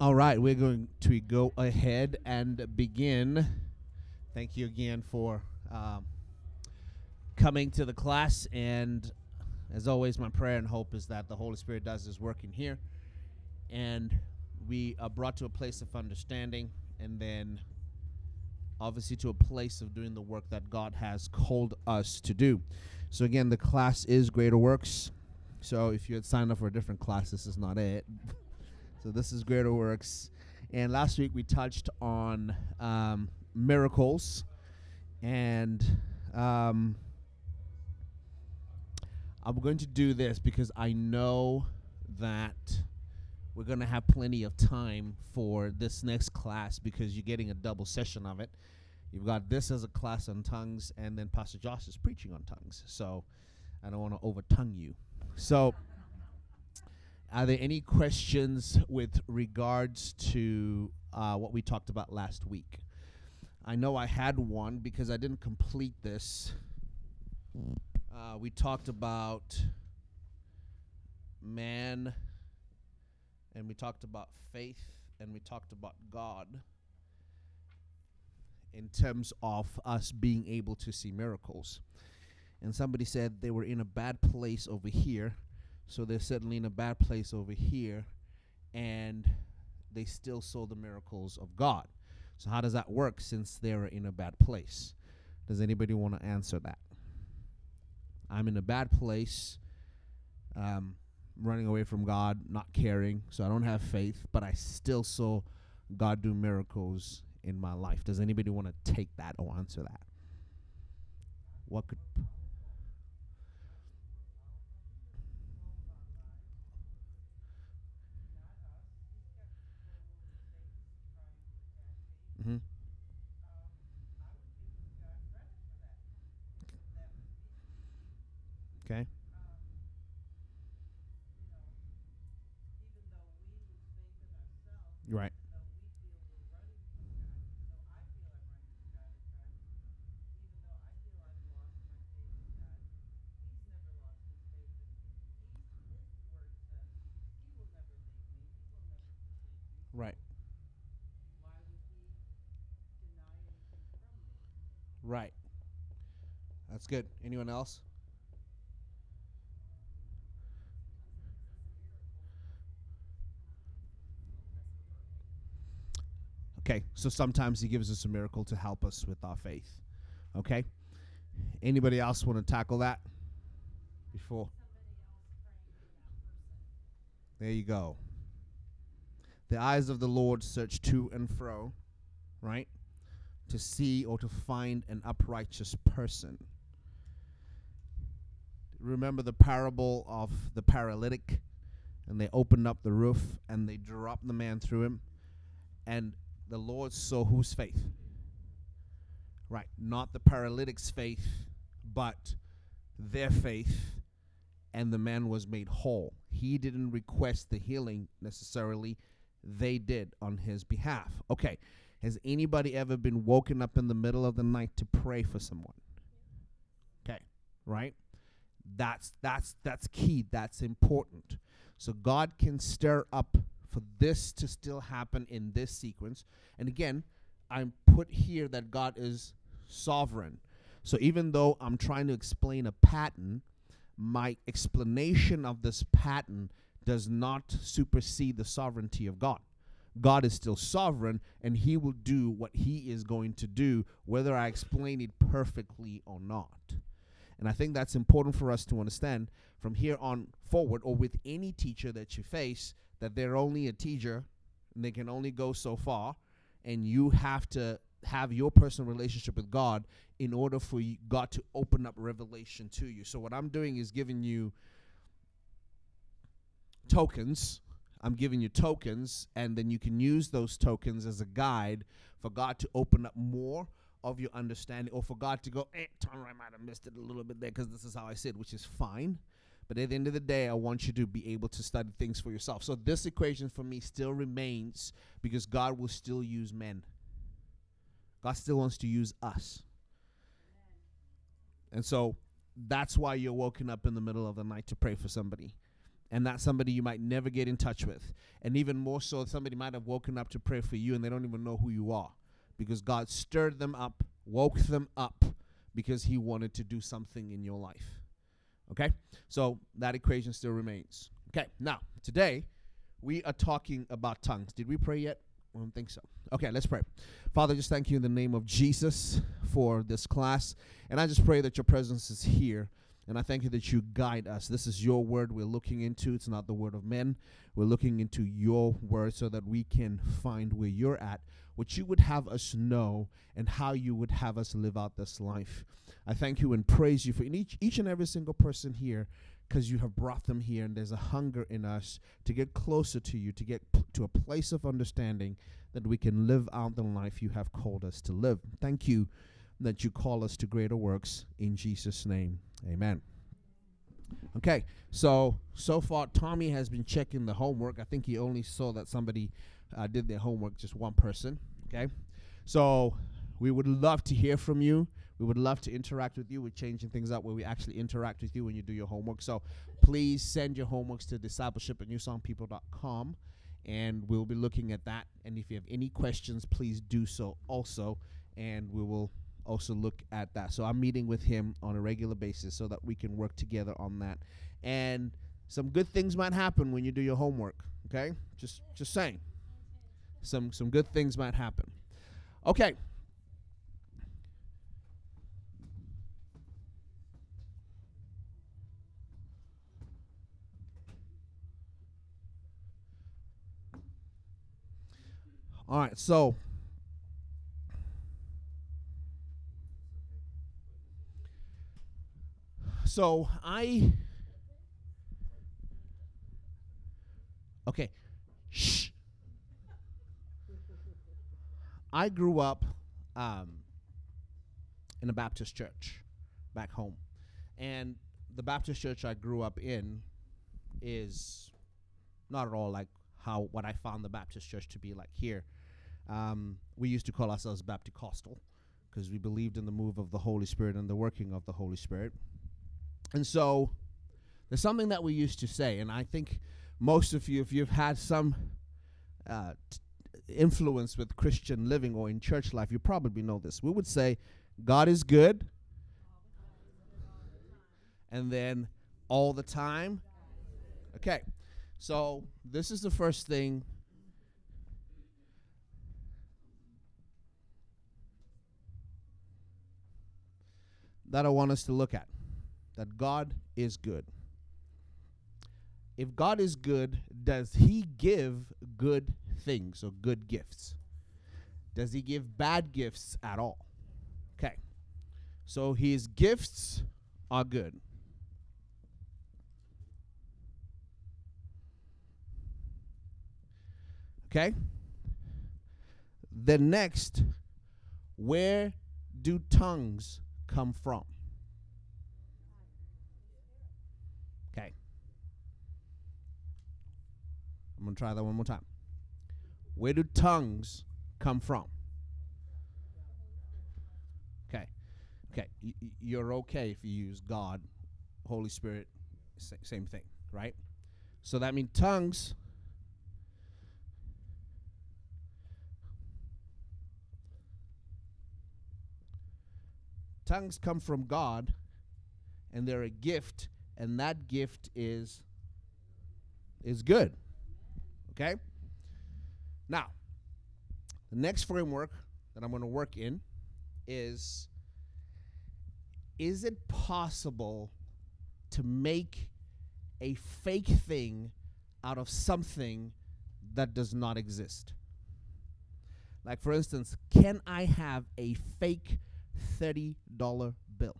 All right, we're going to go ahead and begin. Thank you again for um, coming to the class. And as always, my prayer and hope is that the Holy Spirit does His work in here. And we are brought to a place of understanding and then obviously to a place of doing the work that God has called us to do. So, again, the class is Greater Works. So, if you had signed up for a different class, this is not it. so, this is Greater Works. And last week we touched on um, miracles. And um, I'm going to do this because I know that we're going to have plenty of time for this next class because you're getting a double session of it. You've got this as a class on tongues, and then Pastor Josh is preaching on tongues. So I don't want to over tongue you. So, are there any questions with regards to uh, what we talked about last week? I know I had one because I didn't complete this. Uh, we talked about man, and we talked about faith, and we talked about God in terms of us being able to see miracles. And somebody said they were in a bad place over here, so they're certainly in a bad place over here, and they still saw the miracles of God. So, how does that work since they're in a bad place? Does anybody want to answer that? I'm in a bad place, um, running away from God, not caring, so I don't have faith, but I still saw God do miracles in my life. Does anybody want to take that or answer that? What could. Mm-hmm. Okay. Right. Right. Right. That's good. Anyone else? Okay, so sometimes he gives us a miracle to help us with our faith. Okay? Anybody else want to tackle that before? There you go. The eyes of the Lord search to and fro, right? To see or to find an uprighteous person. Remember the parable of the paralytic? And they opened up the roof and they dropped the man through him. And the Lord saw whose faith? Right. Not the paralytic's faith, but their faith. And the man was made whole. He didn't request the healing necessarily they did on his behalf. Okay, has anybody ever been woken up in the middle of the night to pray for someone? Okay, right? That's that's that's key. That's important. So God can stir up for this to still happen in this sequence. And again, I'm put here that God is sovereign. So even though I'm trying to explain a pattern, my explanation of this pattern does not supersede the sovereignty of God. God is still sovereign and he will do what he is going to do, whether I explain it perfectly or not. And I think that's important for us to understand from here on forward, or with any teacher that you face, that they're only a teacher and they can only go so far, and you have to have your personal relationship with God in order for God to open up revelation to you. So, what I'm doing is giving you tokens. I'm giving you tokens, and then you can use those tokens as a guide for God to open up more of your understanding, or for God to go, eh, Tom, I might have missed it a little bit there because this is how I said, which is fine. But at the end of the day, I want you to be able to study things for yourself. So this equation for me still remains because God will still use men. God still wants to use us. And so that's why you're woken up in the middle of the night to pray for somebody and that's somebody you might never get in touch with. And even more so, somebody might have woken up to pray for you and they don't even know who you are because God stirred them up, woke them up because He wanted to do something in your life. Okay? So that equation still remains. Okay, now, today we are talking about tongues. Did we pray yet? I don't think so. Okay, let's pray. Father, just thank you in the name of Jesus for this class. And I just pray that your presence is here. And I thank you that you guide us. This is your word we're looking into. It's not the word of men. We're looking into your word so that we can find where you're at, what you would have us know, and how you would have us live out this life. I thank you and praise you for each, each and every single person here because you have brought them here and there's a hunger in us to get closer to you, to get p- to a place of understanding that we can live out the life you have called us to live. Thank you that you call us to greater works in Jesus' name. Amen. Okay, so so far Tommy has been checking the homework. I think he only saw that somebody uh, did their homework, just one person. Okay, so we would love to hear from you. We would love to interact with you. We're changing things up where we actually interact with you when you do your homework. So please send your homeworks to discipleship at newsongpeople.com and we'll be looking at that. And if you have any questions, please do so also. And we will also look at that. So I'm meeting with him on a regular basis so that we can work together on that. And some good things might happen when you do your homework. Okay? Just just saying. Some some good things might happen. Okay. All right, so so I okay, shh. I grew up um, in a Baptist church back home, and the Baptist church I grew up in is not at all like how what I found the Baptist church to be like here. Um, we used to call ourselves Baptist Costal because we believed in the move of the Holy Spirit and the working of the Holy Spirit. And so there's something that we used to say, and I think most of you, if you've had some uh, t- influence with Christian living or in church life, you probably know this. We would say, God is good, and then all the time. Okay, so this is the first thing. That I want us to look at that God is good. If God is good, does He give good things or good gifts? Does He give bad gifts at all? Okay. So His gifts are good. Okay? Then next, where do tongues come from? Okay. I'm going to try that one more time. Where do tongues come from? Okay. Okay. Y- you're okay if you use God, Holy Spirit, sa- same thing, right? So that means tongues tongues come from God and they're a gift and that gift is is good. Okay? Now, the next framework that I'm going to work in is is it possible to make a fake thing out of something that does not exist? Like for instance, can I have a fake $30 bill?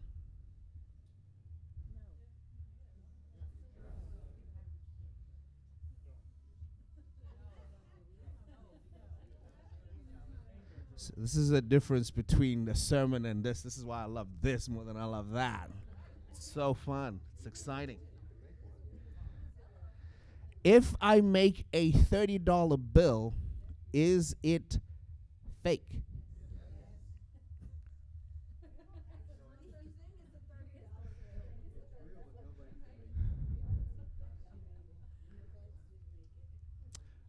So this is a difference between the sermon and this. This is why I love this more than I love that. It's so fun. It's exciting. If I make a $30 bill, is it fake?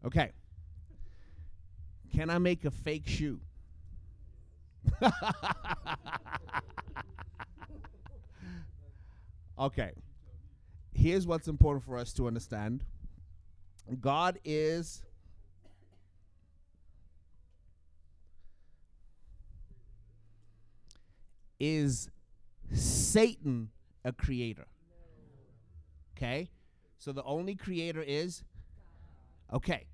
Okay. Can I make a fake shoe? okay. Here's what's important for us to understand God is. Is Satan a creator? Okay? So the only creator is? Okay.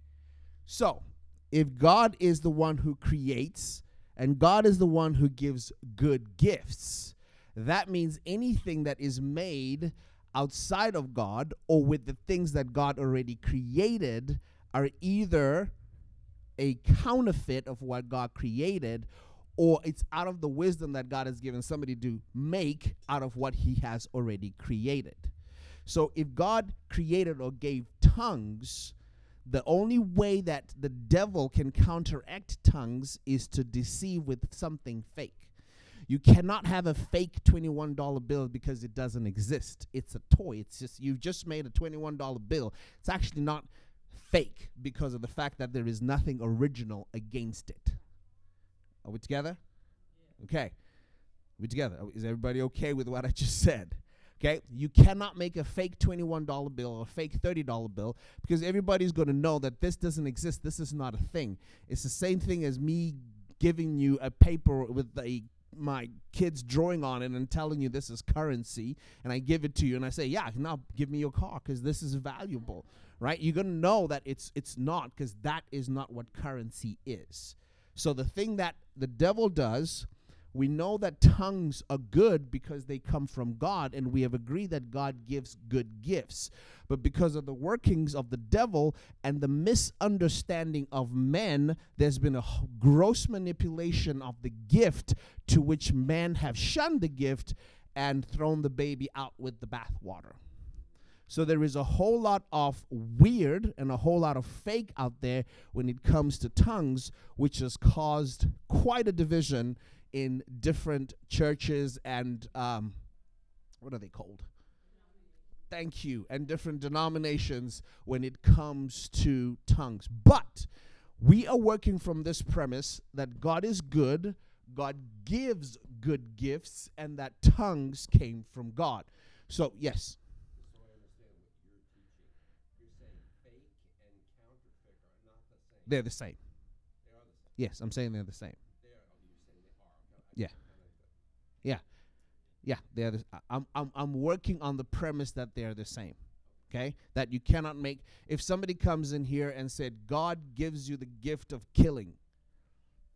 So, if God is the one who creates and God is the one who gives good gifts, that means anything that is made outside of God or with the things that God already created are either a counterfeit of what God created or it's out of the wisdom that God has given somebody to make out of what he has already created. So if God created or gave tongues, the only way that the devil can counteract tongues is to deceive with something fake. You cannot have a fake $21 bill because it doesn't exist. It's a toy. It's just you've just made a $21 bill. It's actually not fake because of the fact that there is nothing original against it. Are we together? Okay. Are we together? Is everybody okay with what I just said? Okay, you cannot make a fake $21 bill or a fake $30 bill because everybody's going to know that this doesn't exist. This is not a thing. It's the same thing as me giving you a paper with a my kids drawing on it and telling you this is currency and I give it to you and I say, "Yeah, now give me your car cuz this is valuable." Right? You're going to know that it's it's not cuz that is not what currency is. So the thing that the devil does we know that tongues are good because they come from God, and we have agreed that God gives good gifts. But because of the workings of the devil and the misunderstanding of men, there's been a gross manipulation of the gift to which men have shunned the gift and thrown the baby out with the bathwater. So there is a whole lot of weird and a whole lot of fake out there when it comes to tongues, which has caused quite a division in different churches and um, what are they called? Thank you, and different denominations when it comes to tongues. But we are working from this premise that God is good, God gives good gifts, and that tongues came from God. So, yes. They're the same. Yes, I'm saying they're the same. Yeah. Yeah. Yeah, they're the, I'm I'm I'm working on the premise that they're the same. Okay? That you cannot make if somebody comes in here and said God gives you the gift of killing.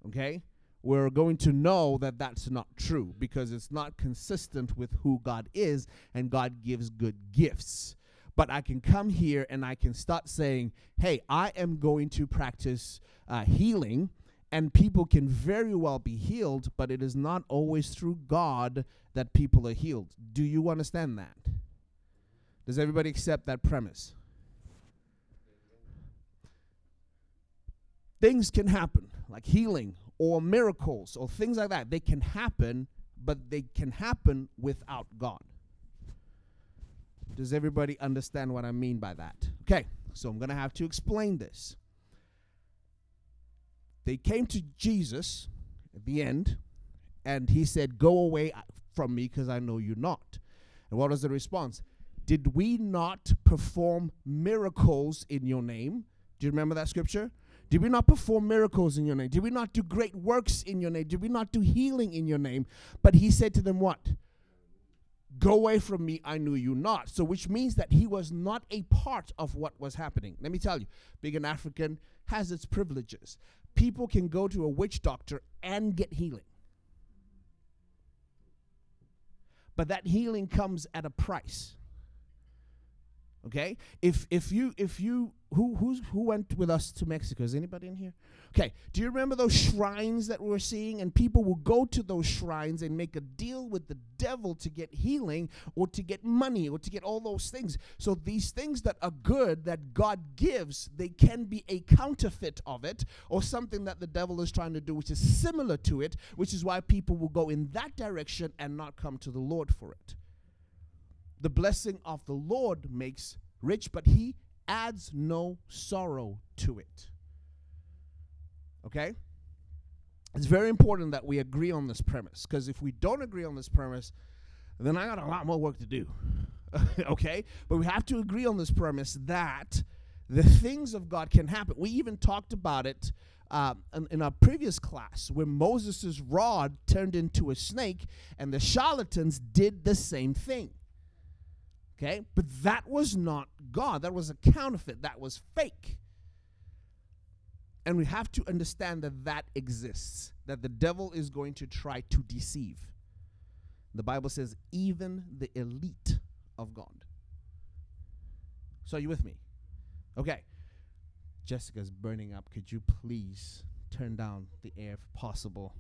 Okay? We're going to know that that's not true because it's not consistent with who God is and God gives good gifts. But I can come here and I can start saying, hey, I am going to practice uh, healing and people can very well be healed, but it is not always through God that people are healed. Do you understand that? Does everybody accept that premise? Things can happen, like healing or miracles or things like that. They can happen, but they can happen without God. Does everybody understand what I mean by that? Okay, so I'm going to have to explain this. They came to Jesus at the end, and he said, Go away uh, from me because I know you not. And what was the response? Did we not perform miracles in your name? Do you remember that scripture? Did we not perform miracles in your name? Did we not do great works in your name? Did we not do healing in your name? But he said to them, What? Go away from me, I knew you not. So, which means that he was not a part of what was happening. Let me tell you, being an African has its privileges people can go to a witch doctor and get healing. But that healing comes at a price. Okay? If if you if you who who's who went with us to Mexico? Is anybody in here? Okay. Do you remember those shrines that we were seeing? And people will go to those shrines and make a deal with the devil to get healing or to get money or to get all those things. So these things that are good that God gives, they can be a counterfeit of it or something that the devil is trying to do which is similar to it, which is why people will go in that direction and not come to the Lord for it. The blessing of the Lord makes rich, but he adds no sorrow to it. Okay? It's very important that we agree on this premise because if we don't agree on this premise, then I got a lot more work to do. okay? But we have to agree on this premise that the things of God can happen. We even talked about it uh, in, in, our previous class where Moses' rod turned into a snake and the charlatans did the same thing. Okay? But that was not God. That was a counterfeit. That was fake. And we have to understand that that exists, that the devil is going to try to deceive. The Bible says, even the elite of God. So, are you with me? Okay. Jessica's burning up. Could you please turn down the air if possible?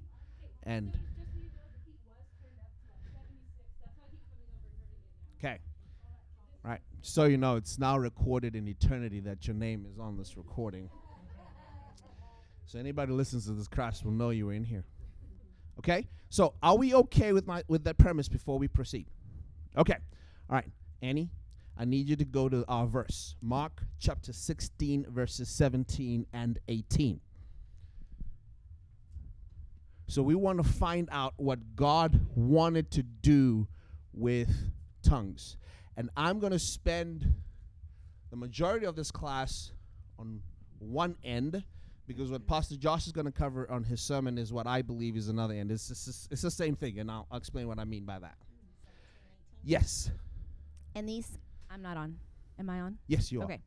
And. Okay. Right. So you know, it's now recorded in eternity that your name is on this recording. So anybody listens to this crash will know you were in here. Okay? So are we okay with my with that premise before we proceed? Okay. All right. Annie, I need you to go to our verse. Mark chapter 16 verses 17 and 18. So we want to find out what God wanted to do with tongues. And I'm going to spend the majority of this class on one end because what Pastor Josh is going to cover on his sermon is what I believe is another end. It's, it's, it's the same thing, and I'll, I'll explain what I mean by that. Yes. And these, I'm not on. Am I on? Yes, you are okay.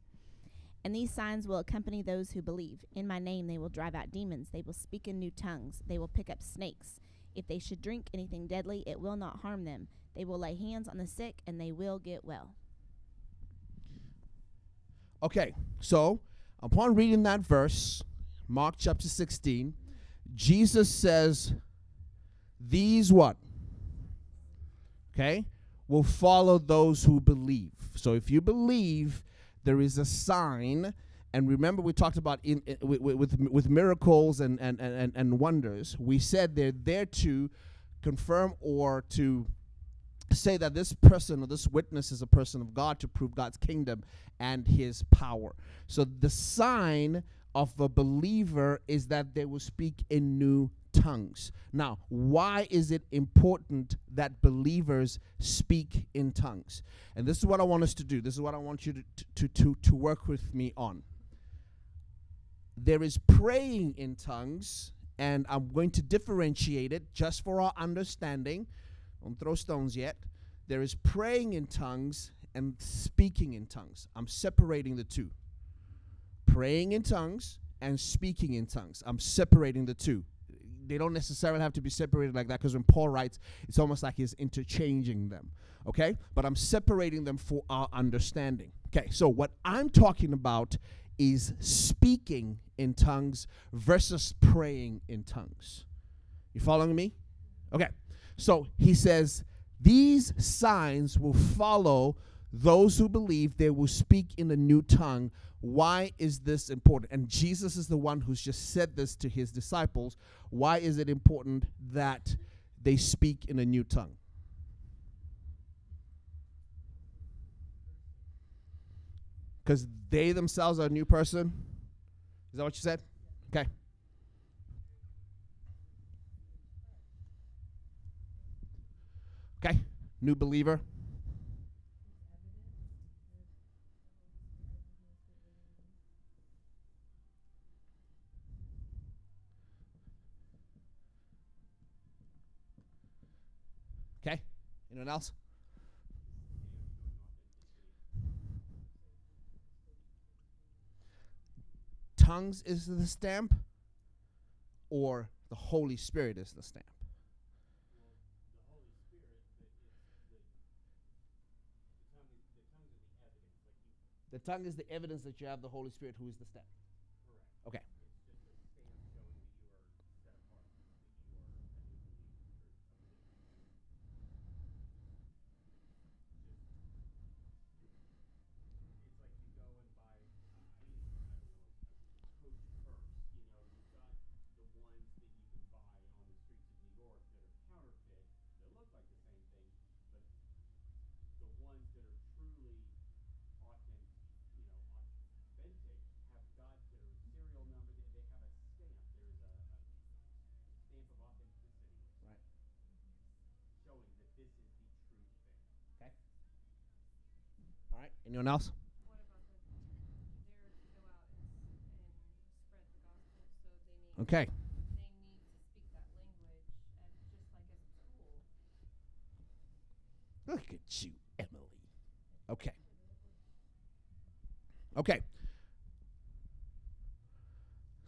And these signs will accompany those who believe. In my name, they will drive out demons. They will speak in new tongues. They will pick up snakes. If they should drink anything deadly, it will not harm them. They will lay hands on the sick, and they will get well. Okay, so upon reading that verse, Mark chapter 16, Jesus says, These what? Okay? Will follow those who believe. So if you believe, there is a sign. And remember, we talked about in, in with, with, with miracles and, and, and, and wonders. We said they're there to confirm or to say that this person or this witness is a person of God to prove God's kingdom and his power. So the sign of a believer is that they will speak in new tongues. Now, why is it important that believers speak in tongues? And this is what I want us to do. This is what I want you to, to, to, to work with me on. There is praying in tongues, and I'm going to differentiate it just for our understanding. Don't throw stones yet. There is praying in tongues and speaking in tongues. I'm separating the two praying in tongues and speaking in tongues. I'm separating the two. They don't necessarily have to be separated like that because when Paul writes, it's almost like he's interchanging them. Okay? But I'm separating them for our understanding. Okay, so what I'm talking about is speaking in tongues versus praying in tongues. You following me? Okay. So he says, These signs will follow those who believe they will speak in a new tongue why is this important? And Jesus is the one who's just said this to his disciples. Why is it important that they speak in a new tongue? Because they themselves are a new person? Is that what you said? Okay. Okay. New believer. Okay? Anyone else? Tongues is the stamp, or the Holy Spirit is the stamp? The tongue is the evidence that you have the Holy Spirit, who is the stamp. Okay. Anyone else? Okay. Look at you, Emily. Okay. Okay.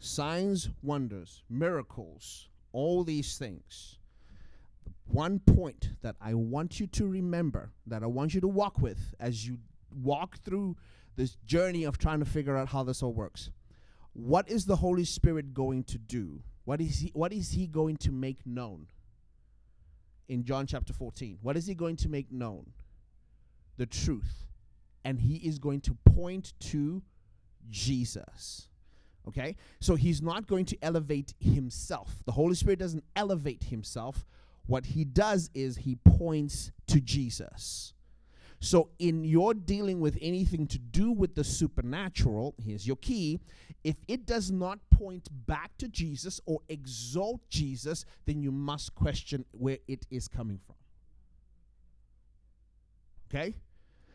Signs, wonders, miracles, all these things. One point that I want you to remember, that I want you to walk with as you walk through this journey of trying to figure out how this all works. What is the Holy Spirit going to do? What is he what is he going to make known? In John chapter 14. What is he going to make known? The truth. And he is going to point to Jesus. Okay? So he's not going to elevate himself. The Holy Spirit doesn't elevate himself. What he does is he points to Jesus. So, in your dealing with anything to do with the supernatural, here's your key. If it does not point back to Jesus or exalt Jesus, then you must question where it is coming from. Okay?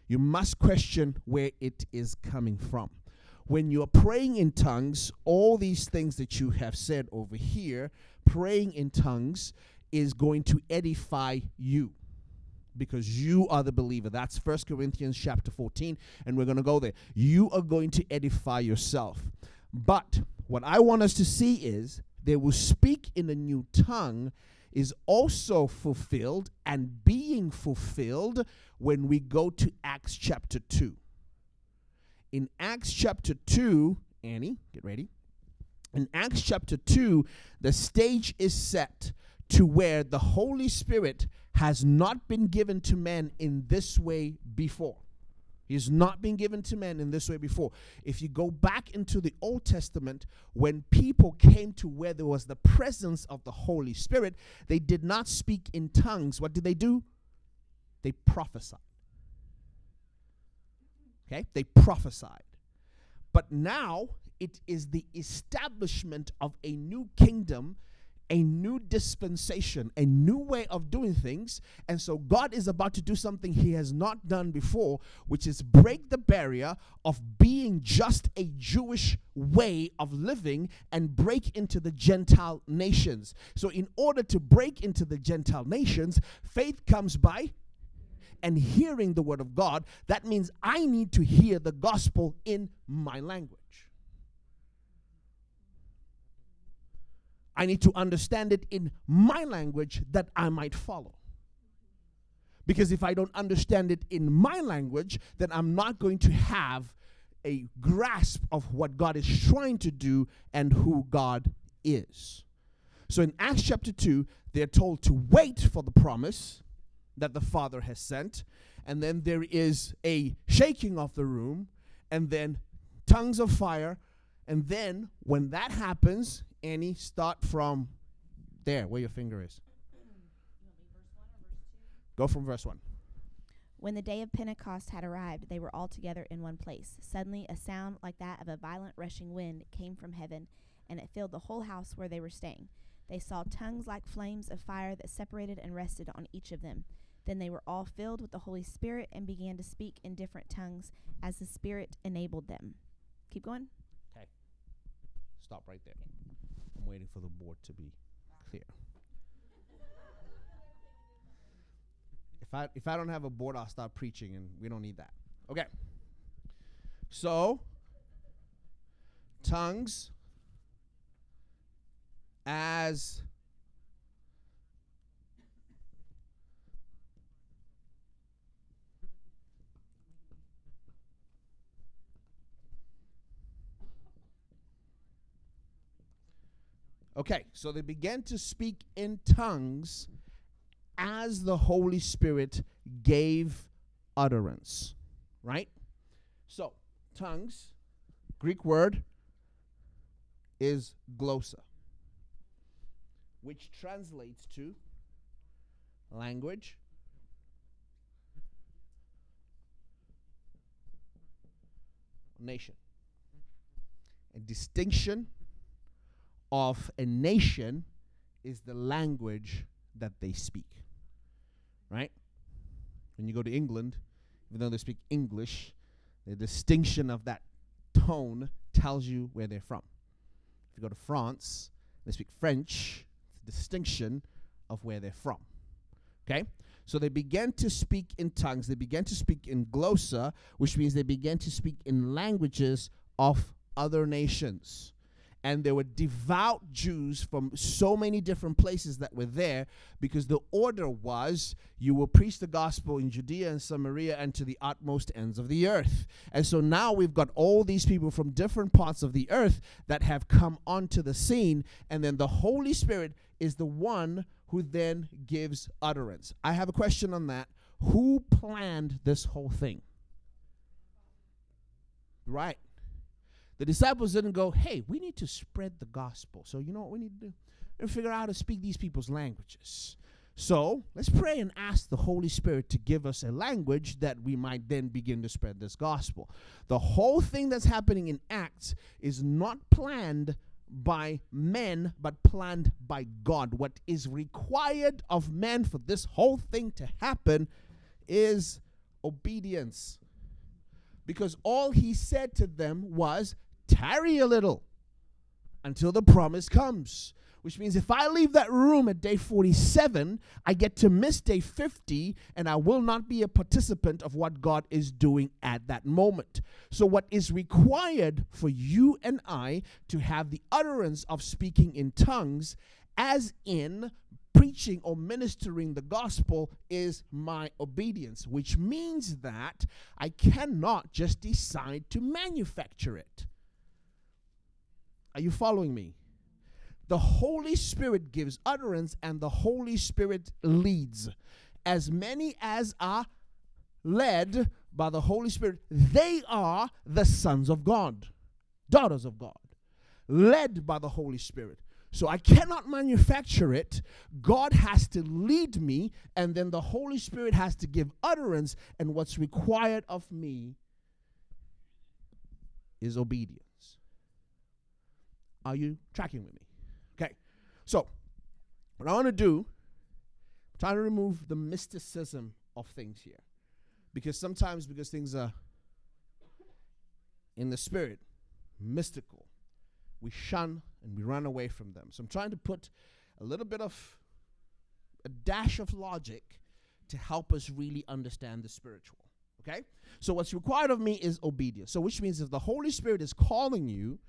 You must question where it is coming from. When you're praying in tongues, all these things that you have said over here, praying in tongues is going to edify you because you are the believer. That's First Corinthians chapter 14, and we're going to go there. You are going to edify yourself. But what I want us to see is they will speak in a new tongue is also fulfilled and being fulfilled when we go to Acts chapter 2. In Acts chapter 2, Annie, get ready. In Acts chapter 2, the stage is set to where the Holy Spirit has not been given to men in this way before. He has not been given to men in this way before. If you go back into the Old Testament, when people came to where there was the presence of the Holy Spirit, they did not speak in tongues. What did they do? They prophesied. Okay? They prophesied. But now it is the establishment of a new kingdom a new dispensation, a new way of doing things. And so God is about to do something he has not done before, which is break the barrier of being just a Jewish way of living and break into the Gentile nations. So, in order to break into the Gentile nations, faith comes by and hearing the word of God. That means I need to hear the gospel in my language. I need to understand it in my language that I might follow. Because if I don't understand it in my language, then I'm not going to have a grasp of what God is trying to do and who God is. So in Acts chapter 2, they're told to wait for the promise that the Father has sent. And then there is a shaking of the room, and then tongues of fire. And then when that happens, Annie, start from there, where your finger is. Go from verse 1. When the day of Pentecost had arrived, they were all together in one place. Suddenly, a sound like that of a violent rushing wind came from heaven, and it filled the whole house where they were staying. They saw tongues like flames of fire that separated and rested on each of them. Then they were all filled with the Holy Spirit and began to speak in different tongues as the Spirit enabled them. Keep going. Okay. Stop right there. I'm waiting for the board to be clear. if I if I don't have a board, I'll start preaching, and we don't need that. Okay. So, tongues as Okay, so they began to speak in tongues as the Holy Spirit gave utterance. Right? So, tongues, Greek word is glossa, which translates to language, nation. A distinction of a nation is the language that they speak. Right? When you go to England, even though they speak English, The distinction of that tone tells you where they're from. If you go to France, they speak French, a distinction of where they're from. Okay? So they began to speak in tongues. They began to speak in glossa, which means they began to speak in languages of other nations and there were devout Jews from so many different places that were there because the order was you will preach the gospel in Judea and Samaria and to the utmost ends of the earth. And so now we've got all these people from different parts of the earth that have come onto the scene, and then the Holy Spirit is the one who then gives utterance. I have a question on that. Who planned this whole thing? Right. The disciples didn't go, hey, we need to spread the gospel. So you know what we need to do? And figure out how to speak these people's languages. So let's pray and ask the Holy Spirit to give us a language that we might then begin to spread this gospel. The whole thing that's happening in Acts is not planned by men, but planned by God. What is required of men for this whole thing to happen is obedience. Because all he said to them was, tarry a little until the promise comes. Which means if I leave that room at day 47, I get to miss day 50 and I will not be a participant of what God is doing at that moment. So, what is required for you and I to have the utterance of speaking in tongues, as in preaching or ministering the gospel, is my obedience, which means that I cannot just decide to manufacture it. Are you following me? The Holy Spirit gives utterance and the Holy Spirit leads. As many as are led by the Holy Spirit, they are the sons of God, daughters of God, led by the Holy Spirit. So I cannot manufacture it. God has to lead me, and then the Holy Spirit has to give utterance, and what's required of me is obedience. Are you tracking with me? Okay. So, what I want to do, trying to remove the mysticism of things here. Because sometimes, because things are in the spirit, mystical, we shun and we run away from them. So, I'm trying to put a little bit of a dash of logic to help us really understand the spiritual. Okay? So, what's required of me is obedience. So, which means if the Holy Spirit is calling you,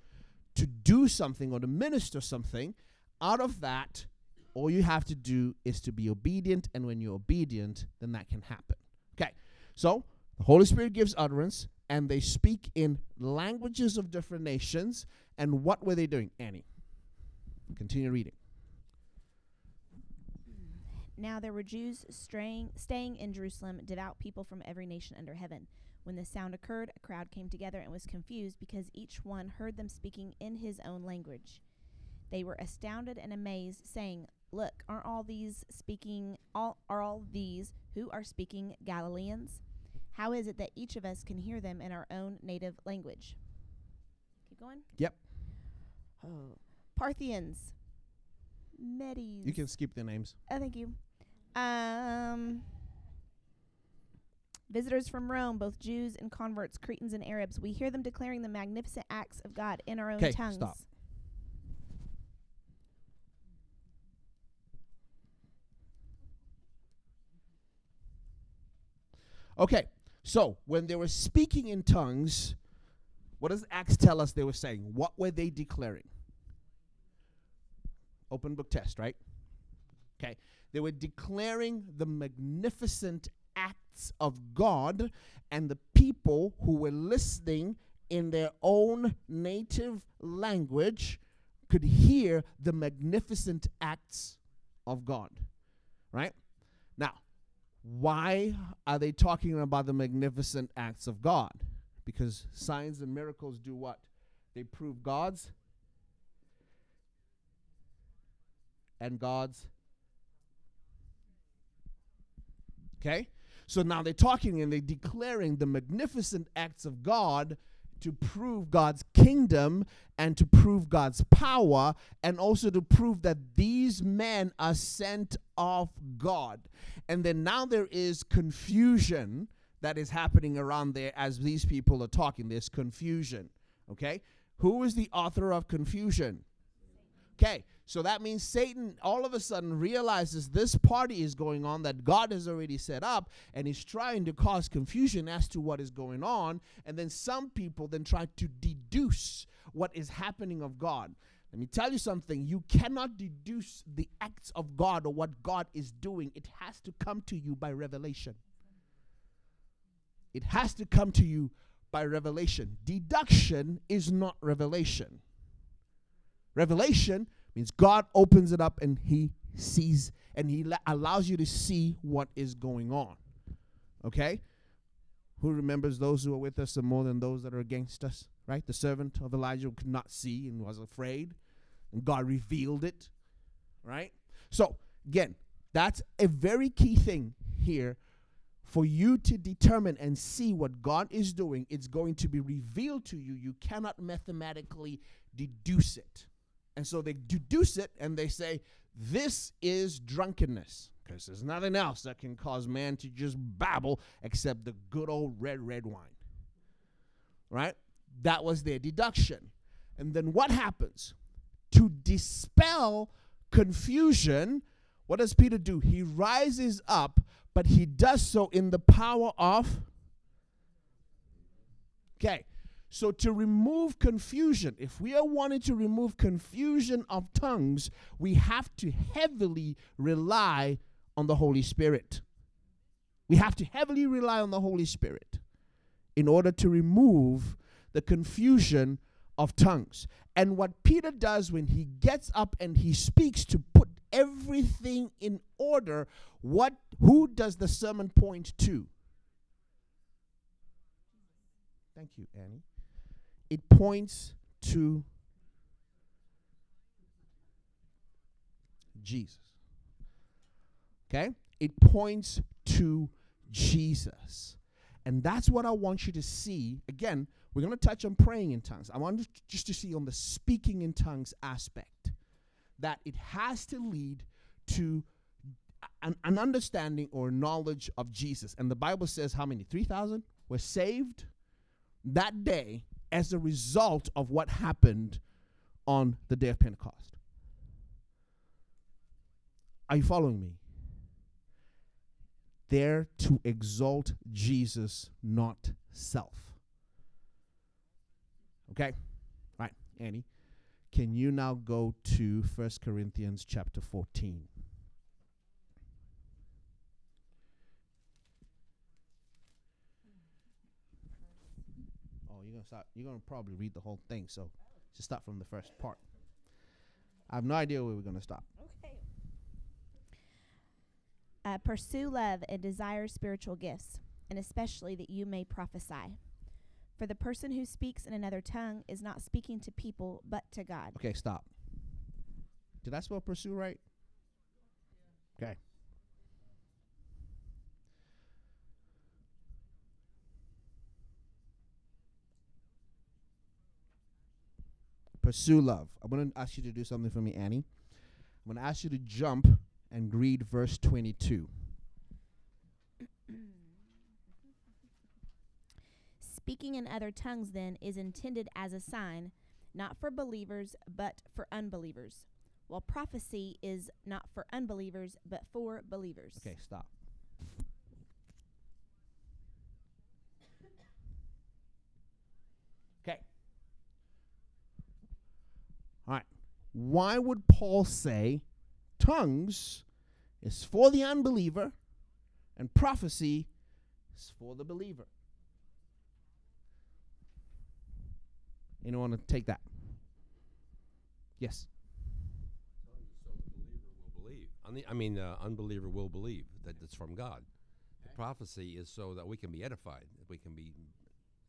to do something or to minister something, out of that, all you have to do is to be obedient. And when you're obedient, then that can happen. Okay. So the Holy Spirit gives utterance, and they speak in languages of different nations. And what were they doing? Annie. Continue reading. Now there were Jews straying, staying in Jerusalem, devout people from every nation under heaven. When the sound occurred, a crowd came together and was confused because each one heard them speaking in his own language. They were astounded and amazed, saying, Look, aren't all these speaking all are all these who are speaking Galileans? How is it that each of us can hear them in our own native language? Keep going. Yep. Oh. Parthians. Medes. You can skip the names. Oh, thank you. Um Visitors from Rome, both Jews and converts, Cretans and Arabs, we hear them declaring the magnificent acts of God in our own Okay, tongues. stop. Okay, so when they were speaking in tongues, what does Acts tell us they were saying? What were they declaring? Open book test, right? Okay. They were declaring the magnificent acts of God, and the people who were listening in their own native language could hear the magnificent acts of God. Right? Now, why are they talking about the magnificent acts of God? Because signs and miracles do what? They prove God's and God's. Okay? So now they're talking and they're declaring the magnificent acts of God to prove God's kingdom and to prove God's power and also to prove that these men are sent of God. And then now there is confusion that is happening around there as these people are talking. There's confusion. Okay? Who is the author of confusion? Okay, so that means Satan all of a sudden realizes this party is going on that God has already set up and he's trying to cause confusion as to what is going on. And then some people then try to deduce what is happening of God. Let me tell you something. You cannot deduce the acts of God or what God is doing. It has to come to you by revelation. It has to come to you by revelation. Deduction is not revelation. Revelation means God opens it up and he sees and he la- allows you to see what is going on. Okay? Who remembers those who are with us are more than those that are against us? Right? The servant of Elijah could not see and was afraid, and God revealed it. Right? So, again, that's a very key thing here for you to determine and see what God is doing. It's going to be revealed to you. You cannot mathematically deduce it. And so they deduce it and they say, This is drunkenness. Because there's nothing else that can cause man to just babble except the good old red, red wine. Right? That was their deduction. And then what happens? To dispel confusion, what does Peter do? He rises up, but he does so in the power of. Okay. So, to remove confusion, if we are wanting to remove confusion of tongues, we have to heavily rely on the Holy Spirit. We have to heavily rely on the Holy Spirit in order to remove the confusion of tongues. And what Peter does when he gets up and he speaks to put everything in order, what who does the sermon point to? Thank you, Annie it points to Jesus. Okay? It points to Jesus. And that's what I want you to see. Again, we're going to touch on praying in tongues. I want just to see on the speaking in tongues aspect that it has to lead to an, an understanding or knowledge of Jesus. And the Bible says how many? 3,000 were saved that day as a result of what happened on the day of Pentecost. Are you following me? There to exalt Jesus, not self. Okay? Right, Annie. Can you now go to First Corinthians chapter 14? you're gonna start. You're gonna probably read the whole thing. So, just start from the first part. I have no idea where we're gonna stop. Okay. Uh, pursue love and desire spiritual gifts, and especially that you may prophesy. For the person who speaks in another tongue is not speaking to people, but to God. Okay, stop. Did I spell pursue right? Okay. Pursue love. I'm going to ask you to do something for me, Annie. I'm going to ask you to jump and read verse 22. Speaking in other tongues, then, is intended as a sign, not for believers, but for unbelievers. While prophecy is not for unbelievers, but for believers. Okay, stop. All right. Why would Paul say tongues is for the unbeliever and prophecy is for the believer? Anyone want to take that? Yes. I mean, uh, unbeliever will believe that it's from God. The prophecy is so that we can be edified, that we can be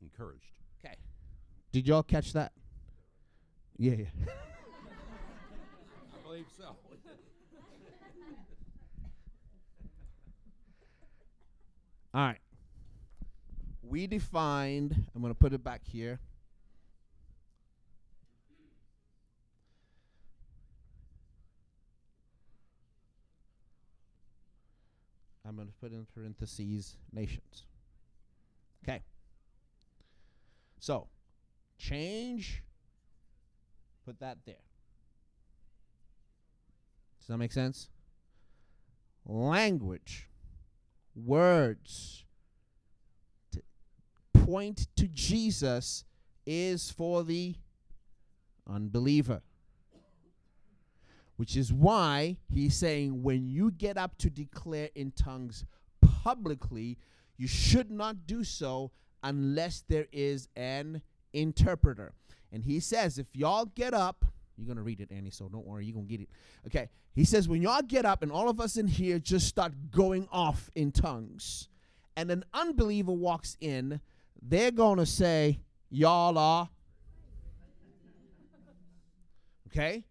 encouraged. Okay. Did y'all catch that? Yeah, yeah. I believe so. All right. We defined, I'm going to put it back here. I'm going to put in parentheses nations. Okay. So, change, put that there. Does that make sense? Language, words, to point to Jesus is for the unbeliever. Which is why he's saying when you get up to declare in tongues publicly, you should not do so unless there is an interpreter. And he says, if y'all get up, you're going to read it, Annie, so don't worry, you're going to get it. Okay. He says, when y'all get up and all of us in here just start going off in tongues, and an unbeliever walks in, they're going to say, y'all are. Okay?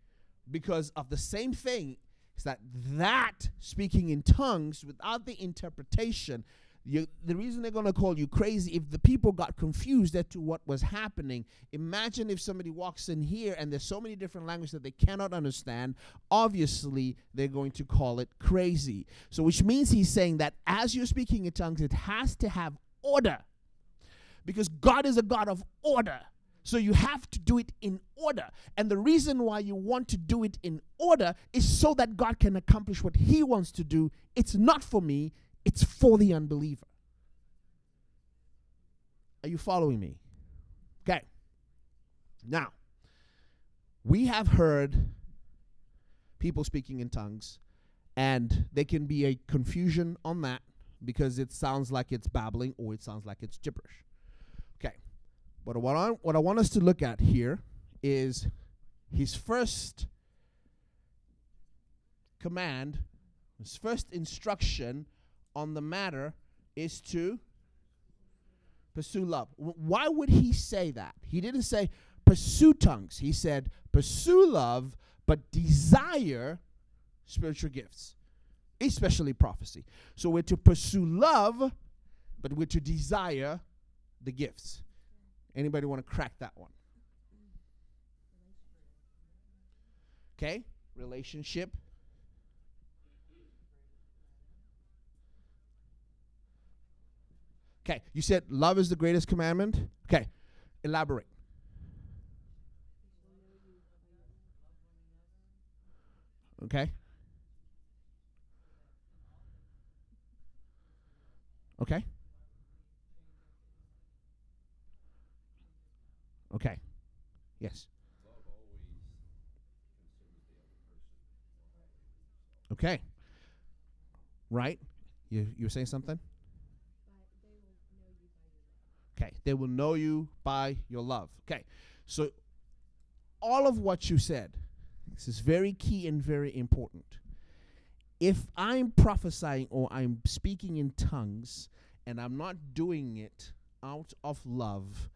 Because of the same thing is that that speaking in tongues without the interpretation you, the reason they're going to call you crazy if the people got confused as to what was happening imagine if somebody walks in here and there's so many different languages that they cannot understand obviously they're going to call it crazy so which means he's saying that as you're speaking in tongues it has to have order because god is a god of order so you have to do it in order. And the reason why you want to do it in order is so that God can accomplish what He wants to do. It's not for me, it's for the unbeliever. Are you following me? Okay. Now, we have heard people speaking in tongues, and there can be a confusion on that because it sounds like it's babbling or it sounds like it's gibberish. Okay. But what I what I want us to look at here is his first command, his first instruction on the matter is to pursue love. Why would he say that? He didn't say pursue tongues. He said pursue love, but desire spiritual gifts, especially prophecy. So we're to pursue love, but we're to desire the gifts. Anybody want to crack that one? Okay, relationship. Okay, you said love is the greatest commandment. Okay, elaborate. Okay. Okay. Okay. Yes. Okay. Right? You you were saying something? Okay. They will know you by your love. Okay. So all of what you said, this is very key and very important. If I'm prophesying or I'm speaking in tongues and I'm not doing it out of love,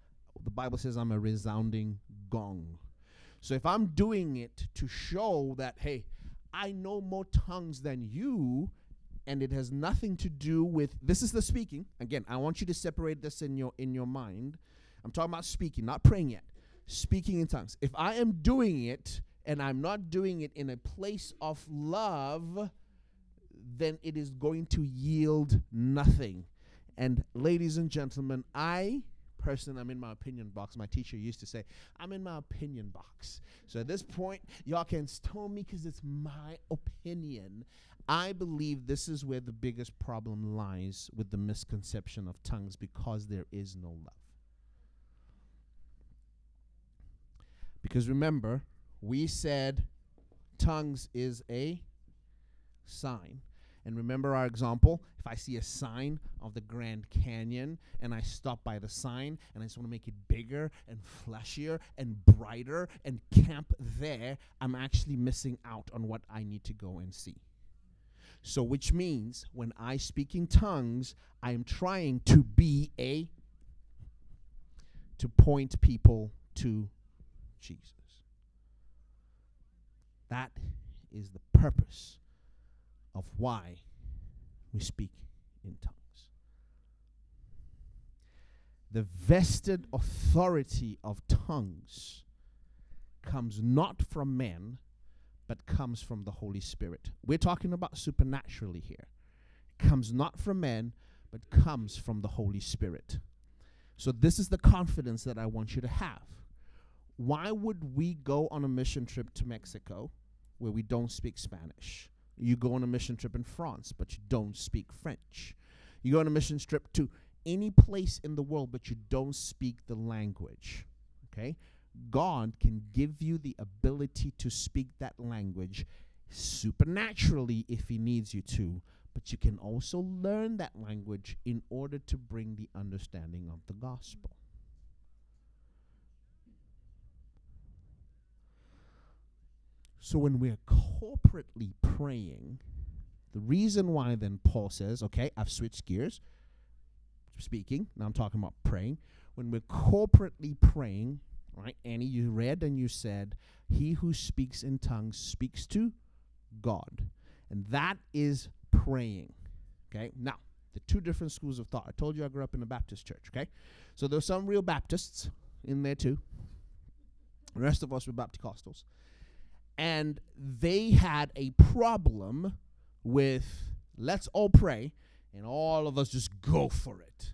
the Bible says I'm a resounding gong. So if I'm doing it to show that, hey, I know more tongues than you, and it has nothing to do with this is the speaking. Again, I want you to separate this in your in your mind. I'm talking about speaking, not praying yet. Speaking in tongues. If I am doing it and I'm not doing it in a place of love, then it is going to yield nothing. And ladies and gentlemen, I person, I'm in my opinion box. My teacher used to say, I'm in my opinion box. So at this point, y'all can stone me because it's my opinion. I believe this is where the biggest problem lies with the misconception of tongues because there is no love. Because remember, we said tongues is a sign. And remember our example? If I see a sign of the Grand Canyon and I stop by the sign and I just want to make it bigger and flashier and brighter and camp there, I'm actually missing out on what I need to go and see. So, which means when I speak in tongues, I am trying to be a, to point people to Jesus. That is the purpose of why we speak in tongues. The vested authority of tongues comes not from men, but comes from the Holy Spirit. We're talking about supernaturally here. Comes not from men, but comes from the Holy Spirit. So this is the confidence that I want you to have. Why would we go on a mission trip to Mexico where we don't speak Spanish? You go on a mission trip in France, but you don't speak French. You go on a mission trip to any place in the world, but you don't speak the language. Okay? God can give you the ability to speak that language supernaturally if He needs you to, but you can also learn that language in order to bring the understanding of the gospel. So when we're corporately praying, the reason why then Paul says, okay, I've switched gears, speaking, now I'm talking about praying. When we're corporately praying, right, Annie, you read and you said, He who speaks in tongues speaks to God. And that is praying. Okay, now, the two different schools of thought. I told you I grew up in a Baptist church, okay? So there's some real Baptists in there too. The rest of us were Bapticostals and they had a problem with let's all pray and all of us just go for it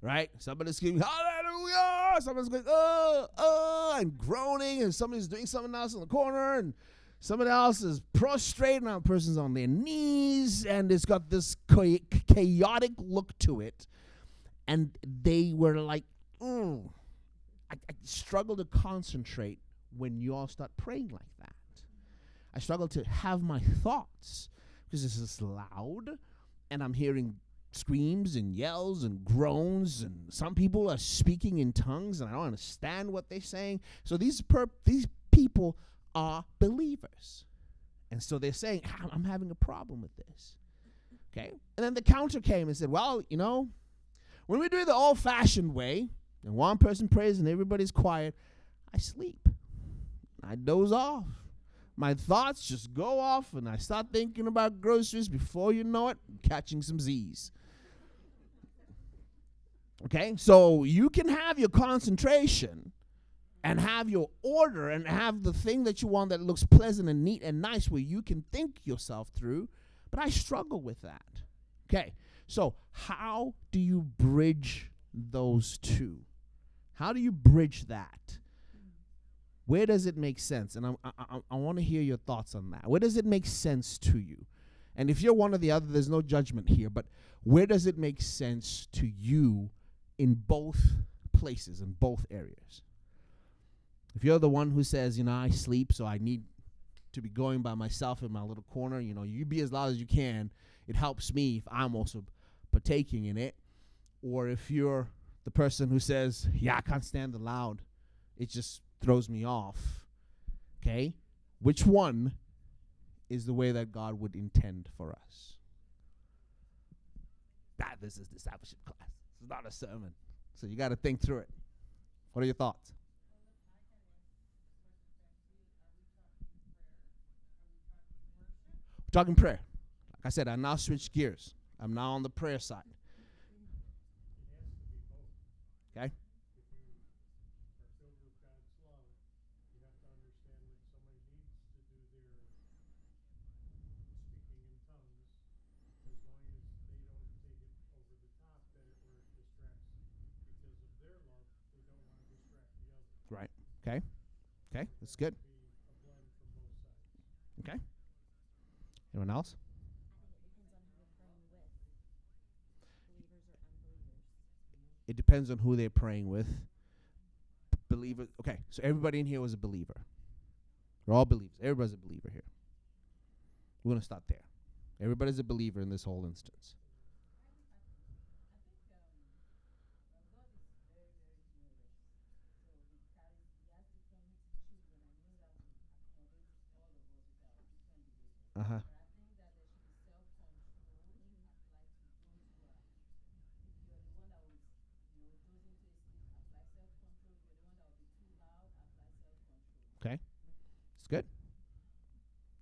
right somebody's screaming hallelujah somebody's going oh, uh and groaning and somebody's doing something else in the corner and somebody else is prostrate and that person's on their knees and it's got this chaotic look to it. And they were like mm, I, I struggle to concentrate when you all start praying like that. I struggle to have my thoughts because this is loud and I'm hearing screams and yells and groans and some people are speaking in tongues and I don't understand what they're saying. So these per- these people are believers. And so they're saying, ah, I'm having a problem with this. Okay? And then the counter came and said, Well, you know, when we do it the old fashioned way, and one person prays and everybody's quiet, I sleep. I doze off my thoughts just go off and I start thinking about groceries. Before you know it, I'm catching some Z's. Okay, so you can have your concentration and have your order and have the thing that you want that looks pleasant and neat and nice where you can think yourself through. But I struggle with that. Okay, so how do you bridge those two? How do you bridge that? Where does it make sense? And I, I, I want to hear your thoughts on that. Where does it make sense to you? And if you're one or the other, there's no judgment here, but where does it make sense to you in both places, in both areas? If you're the one who says, you know, I sleep, so I need to be going by myself in my little corner, you know, you be as loud as you can. It helps me if I'm also partaking in it. Or if you're the person who says, yeah, I can't stand the loud, it just throws me off. Okay? Which one is the way that God would intend for us? That this is discipleship class. It's not a sermon. So you got to think through it. What are your thoughts? We're talking prayer. Like I said, I now switch gears. I'm now on the prayer side. Okay. Okay, that's good. Okay. Anyone else? It depends on who they're praying with. Believers. Okay, so everybody in here was a believer. We're all believers. Everybody's a believer here. We're going to stop there. Everybody's a believer in this whole instance. Uh huh. Okay. It's good.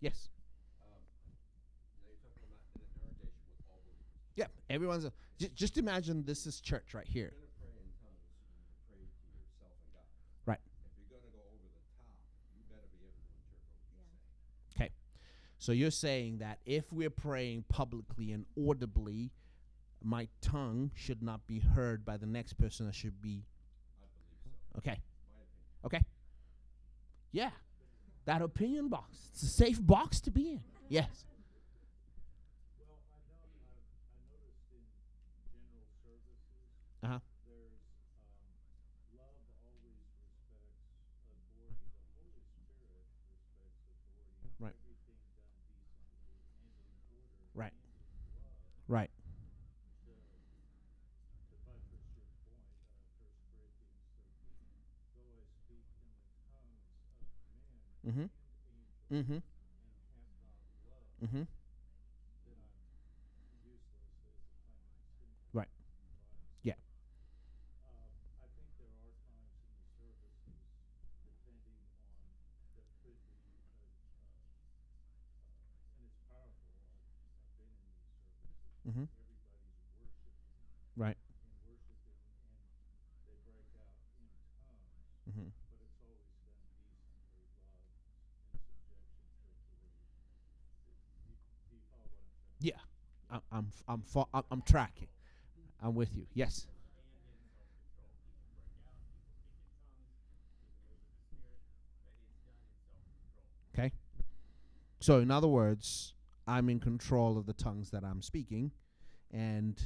Yes. yeah, everyone's a, j- just imagine this is church right here. So you're saying that if we're praying publicly and audibly, my tongue should not be heard by the next person that should be okay okay? Yeah that opinion box it's a safe box to be in yes. Well, I know, I've, I noticed in general services, uh-huh there's, um, love always respects authority. The Holy Spirit respects authority. Right. Everything done decently and in order. Right. and in love. right The, to buttress your point, uh, First Corinthians thirteen, though I speak in the tongues of men Mhm. Angels mm-hmm. Not mm-hmm then I'm useless as a clanging cymbal. Right. Yeah. Um, I think there are times in the services, depending on, there could be, a, uh, uh, and it's powerful, I've, I've been in these services, Mhm. everybody's worshiping right and worshiping, and they break out in tongues, mm-hmm but it's always done decently, love and subjection to authority. Do you, do you follow what I'm saying? yeah. I, i'm i'm fo- I'm, I'm tracking. I'm with you. Yes. Okay. So, in other words, I'm in control of the tongues that I'm speaking, and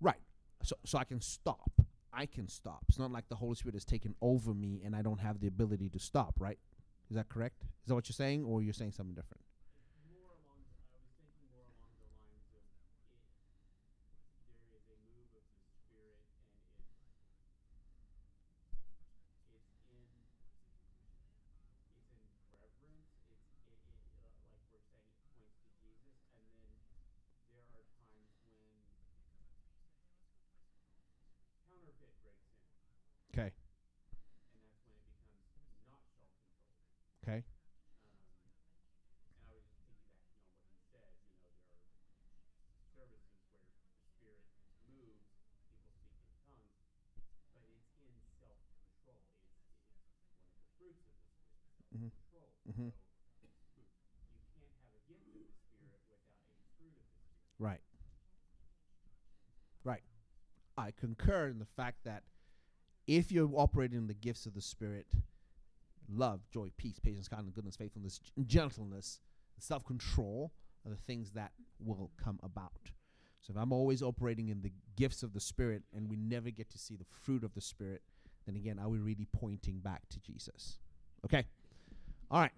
right. So, so I can stop. I can stop. It's not like the Holy Spirit has taken over me and I don't have the ability to stop. Right? Is that correct? Is that what you're saying, or you're saying something different? more along, I was thinking more along the lines of it, there is a move of the spirit and it's, it's in, it's in reverence, it's, it, it, uh, like we're saying, it points to Jesus, and then there are times when counterfeit breaks in, Okay. and that's when it becomes not self-controlled. Okay. Um, and I was just piggybacking on what he said. You know, there are services where the Spirit moves, people speak in tongues, but it's in self-control. It's, it's one of the fruits of the Spirit, Mhm. self-control. Mhm. So you can't have a gift of the Spirit without a fruit of the Spirit. Right. Right. I concur in the fact that if you're operating in the gifts of the Spirit, love, joy, peace, patience, kindness, goodness, faithfulness, gentleness, self control are the things that will come about. So if I'm always operating in the gifts of the Spirit and we never get to see the fruit of the Spirit, then again, are we really pointing back to Jesus? Okay. All right.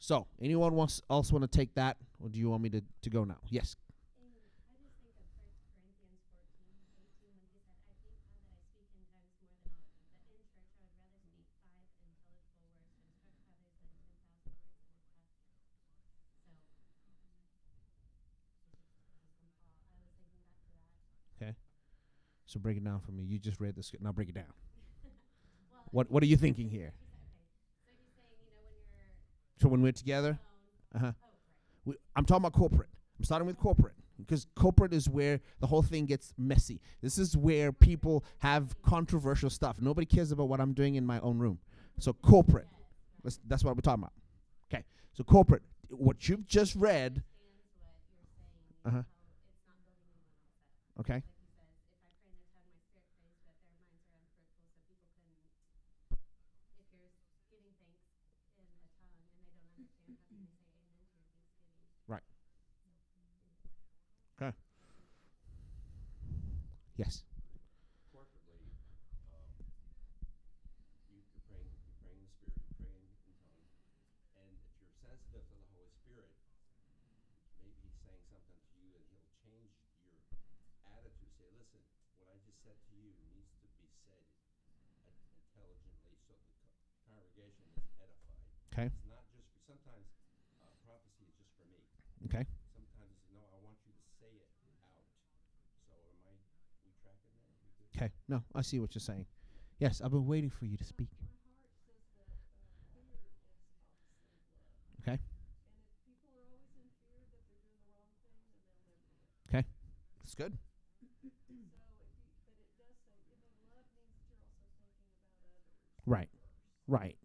So, anyone wants else want to take that, or do you want me to, to go now? Yes. And I just think of First Corinthians fourteen, eighteen, when he said, I thank God that I speak in tongues more than all of you. But in church, I would rather speak five intelligible words to instruct others than ten thousand words in a tough So, this is from Paul. I was thinking back to that. So break it down for me. You just read the script. Now break it down. Well, What What are you thinking here? okay. So he's saying, you know, when you're So when we're together, uh huh. oh, right. We, I'm talking about corporate. I'm starting with corporate because corporate is where the whole thing gets messy. This is where people have controversial stuff. Nobody cares about what I'm doing in my own room. So corporate. Let's, that's what we're talking about. Okay. So corporate. What you've just read. Uh huh. you're saying, Uh-huh. how it's not building anyone else up. Okay. Like he says, if I pray in a tongue, my spirit prays, but their minds are unfruitful, so people can. If you're s- giving thanks in a tongue and they don't understand, how can they say amen to your thanksgiving? Yes. corporately, um, you, you're praying, you're praying in the Spirit, you're praying in tongues, and if you're sensitive to the Holy Spirit, maybe He's saying something to you, and He'll change your attitude. Say, listen, what I just said to you needs to be said uh, intelligently, so the co- congregation is edified. Okay. It's not just for, sometimes uh, prophecy is just for me. Okay. Sometimes it's no, I want you to say it out. So am I? We tracking there? We good? Okay. No, I see what you're saying. Yes, I've been waiting for you to speak. Okay. Okay. That's good. Right. Right.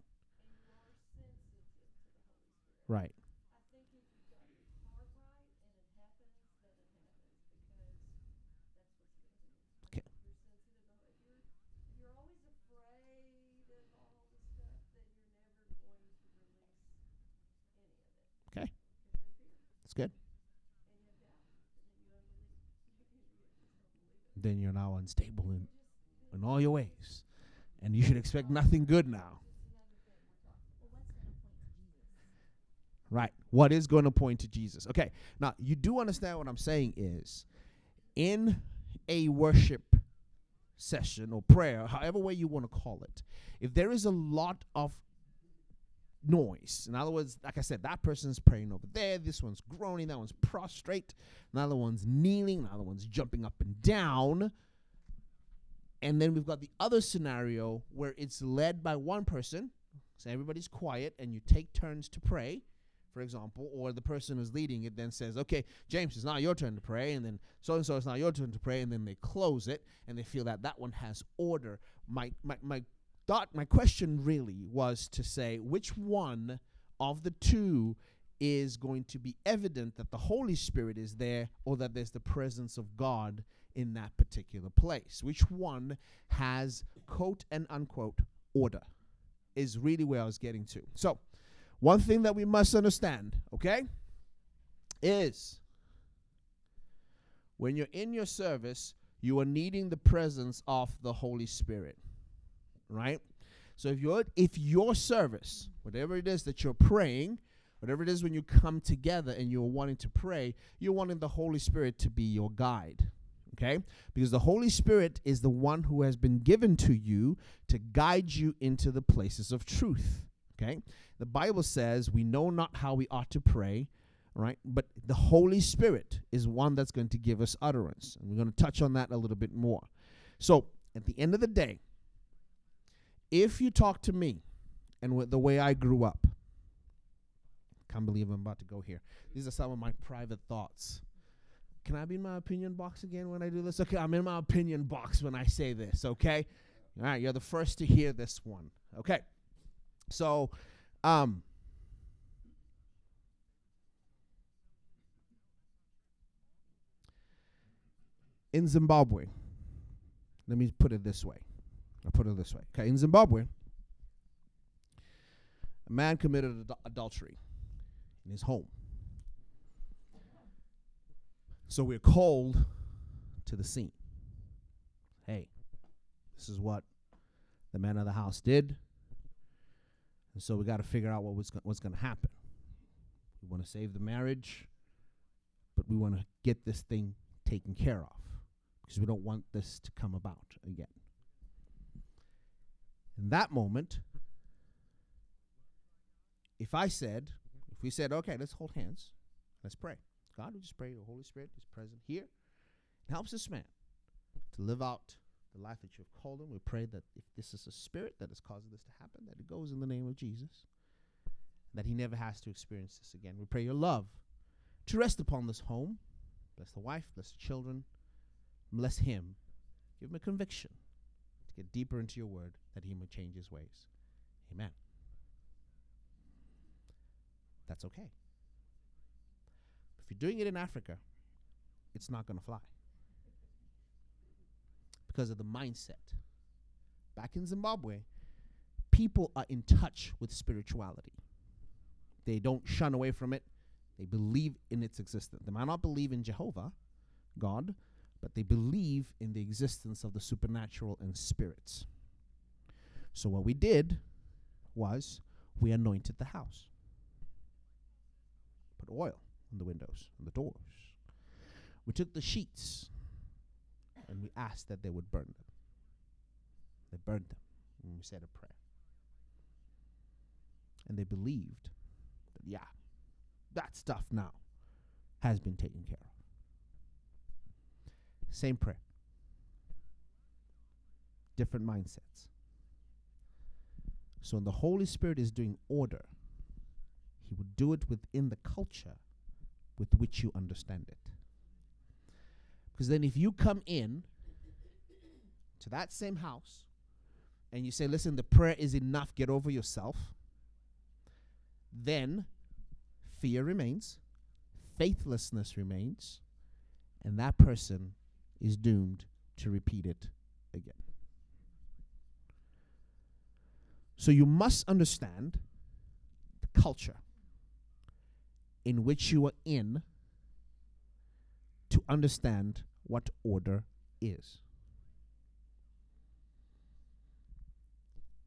Right. Then you're now unstable in, in all your ways. And you should expect nothing good now. Right. What is going to point to Jesus? Okay. Now, you do understand what I'm saying is in a worship session or prayer, however way you want to call it, if there is a lot of noise, in other words, like I said, that person's praying over there, this one's groaning, that one's prostrate, another one's kneeling, another one's jumping up and down. And then we've got the other scenario where it's led by one person, so everybody's quiet, and you take turns to pray for example, or the person who's leading it then says, okay, James, it's now your turn to pray, and then so and so, it's now your turn to pray, and then they close it, and they feel that that one has order. My, my, my thought, my question really was to say, which one of the two is going to be evident that the Holy Spirit is there or that there's the presence of God in that particular place? Which one has quote and unquote order? Is really where I was getting to. So, one thing that we must understand, okay, is when you're in your service, you are needing the presence of the Holy Spirit. Right? So if your if your service, whatever it is that you're praying, whatever it is when you come together and you're wanting to pray, you're wanting the Holy Spirit to be your guide. Okay? Because the Holy Spirit is the one who has been given to you to guide you into the places of truth. Okay? The Bible says we know not how we ought to pray, right? But the Holy Spirit is one that's going to give us utterance. And we're going to touch on that a little bit more. So, at the end of the day, if you talk to me and with the way I grew up, can't believe I'm about to go here. These are some of my private thoughts. Can I be in my opinion box again when I do this? Okay, I'm in my opinion box when I say this, okay? All right, you're the first to hear this one. Okay. So, um, in Zimbabwe, let me put it this way. I'll put it this way. Okay, in Zimbabwe, a man committed ad- adultery in his home. So we're called to the scene. Hey, this is what the man of the house did. And so we got to figure out what was go- what's going to happen. We want to save the marriage, but we want to get this thing taken care of because we don't want this to come about again. In that moment, if I said, if we said, okay, let's hold hands, let's pray. God, we just pray the Holy Spirit is present here and helps this man to live out the life that you've called him. We pray that if this is a spirit that is causing this to happen, that it goes in the name of Jesus, that he never has to experience this again. We pray your love to rest upon this home. Bless the wife, bless the children, bless him. Give him a conviction to get deeper into your word that he may change his ways. Amen. That's okay. If you're doing it in Africa, it's not going to fly because of the mindset. Back in Zimbabwe, people are in touch with spirituality. They don't shun away from it. They believe in its existence. They might not believe in Jehovah, God, but they believe in the existence of the supernatural and spirits. So what we did was we anointed the house. Put oil on the windows and the doors. We took the sheets and we asked that they would burn them. They burned them, and we said a prayer. And they believed that, yeah, that stuff now has been taken care of. Same prayer, different mindsets. So when the Holy Spirit is doing order, He would do it within the culture with which you understand it. Because then, if you come in to that same house and you say, listen, the prayer is enough, get over yourself, then fear remains, faithlessness remains, and that person is doomed to repeat it again. So you must understand the culture in which you are in to understand what order is.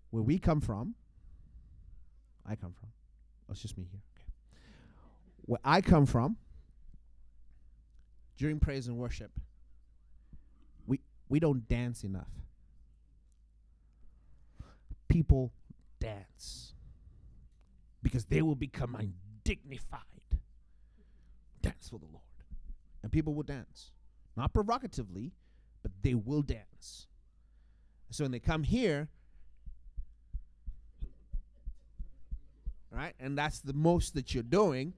Where we come from, I come from. Oh, it's just me here. Okay. Where I come from, during praise and worship, we don't dance enough. People dance because they will become undignified. Dance for the Lord. And people will dance. Not provocatively, but they will dance. So when they come here, right, and that's the most that you're doing,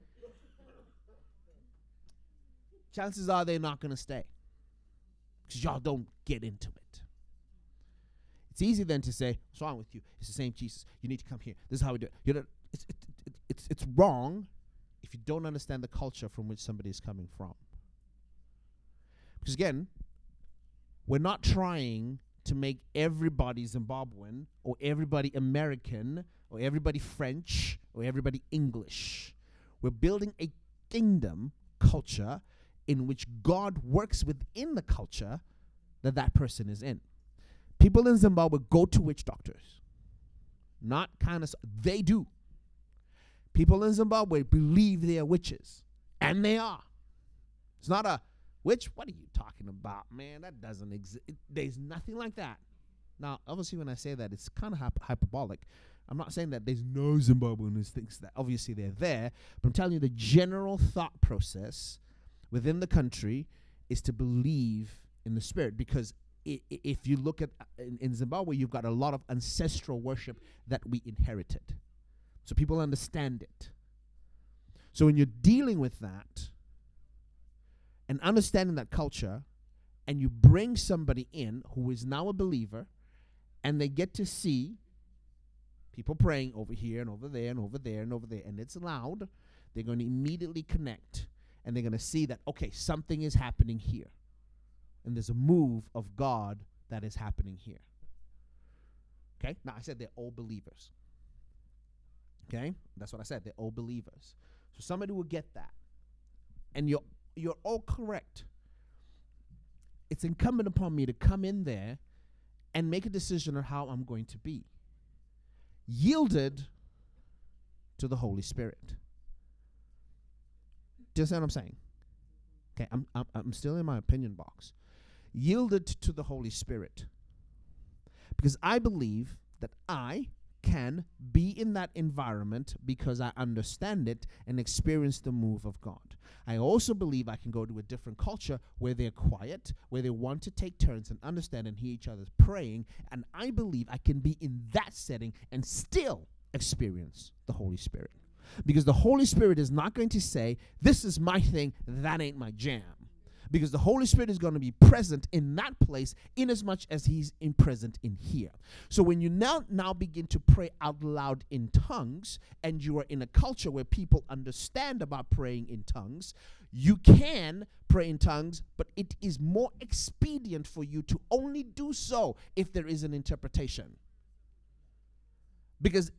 chances are they're not going to stay because y'all don't get into it. It's easy then to say, "What's wrong with you? It's the same Jesus. You need to come here. This is how we do it." You know, it's it, it, it's it's wrong if you don't understand the culture from which somebody is coming from. Because again, we're not trying to make everybody Zimbabwean or everybody American or everybody French or everybody English. We're building a kingdom culture in which God works within the culture that that person is in. People in Zimbabwe go to witch doctors. Not kind of, they do. People in Zimbabwe believe they are witches, and they are. It's not a witch. What are you talking about, man? That doesn't exist. There's nothing like that. Now, obviously, when I say that, it's kind of hyp- hyperbolic. I'm not saying that there's no Zimbabwean who thinks that. Obviously, they're there, but I'm telling you the general thought process within the country is to believe in the spirit because i- if you look at uh, in, in Zimbabwe, you've got a lot of ancestral worship that we inherited, so people understand it. So when you're dealing with that and understanding that culture, and you bring somebody in who is now a believer, and they get to see people praying over here and over there and over there and over there, and it's loud, they're going to immediately connect and they're going to see that, okay, something is happening here. And there's a move of God that is happening here. Okay? Now, I said they're all believers. Okay? That's what I said. They're all believers. So somebody will get that. And you're, you're all correct. It's incumbent upon me to come in there and make a decision on how I'm going to be. Yielded to the Holy Spirit. Understand what I'm saying? Okay, I'm, I'm, I'm still in my opinion box. Yielded to the Holy Spirit. Because I believe that I can be in that environment because I understand it and experience the move of God. I also believe I can go to a different culture where they're quiet, where they want to take turns and understand and hear each other's praying. And I believe I can be in that setting and still experience the Holy Spirit. Because the Holy Spirit is not going to say, This is my thing, that ain't my jam. Because the Holy Spirit is going to be present in that place in as much as He's in present in here. So when you now now begin to pray out loud in tongues, and you are in a culture where people understand about praying in tongues, you can pray in tongues, but it is more expedient for you to only do so if there is an interpretation. Because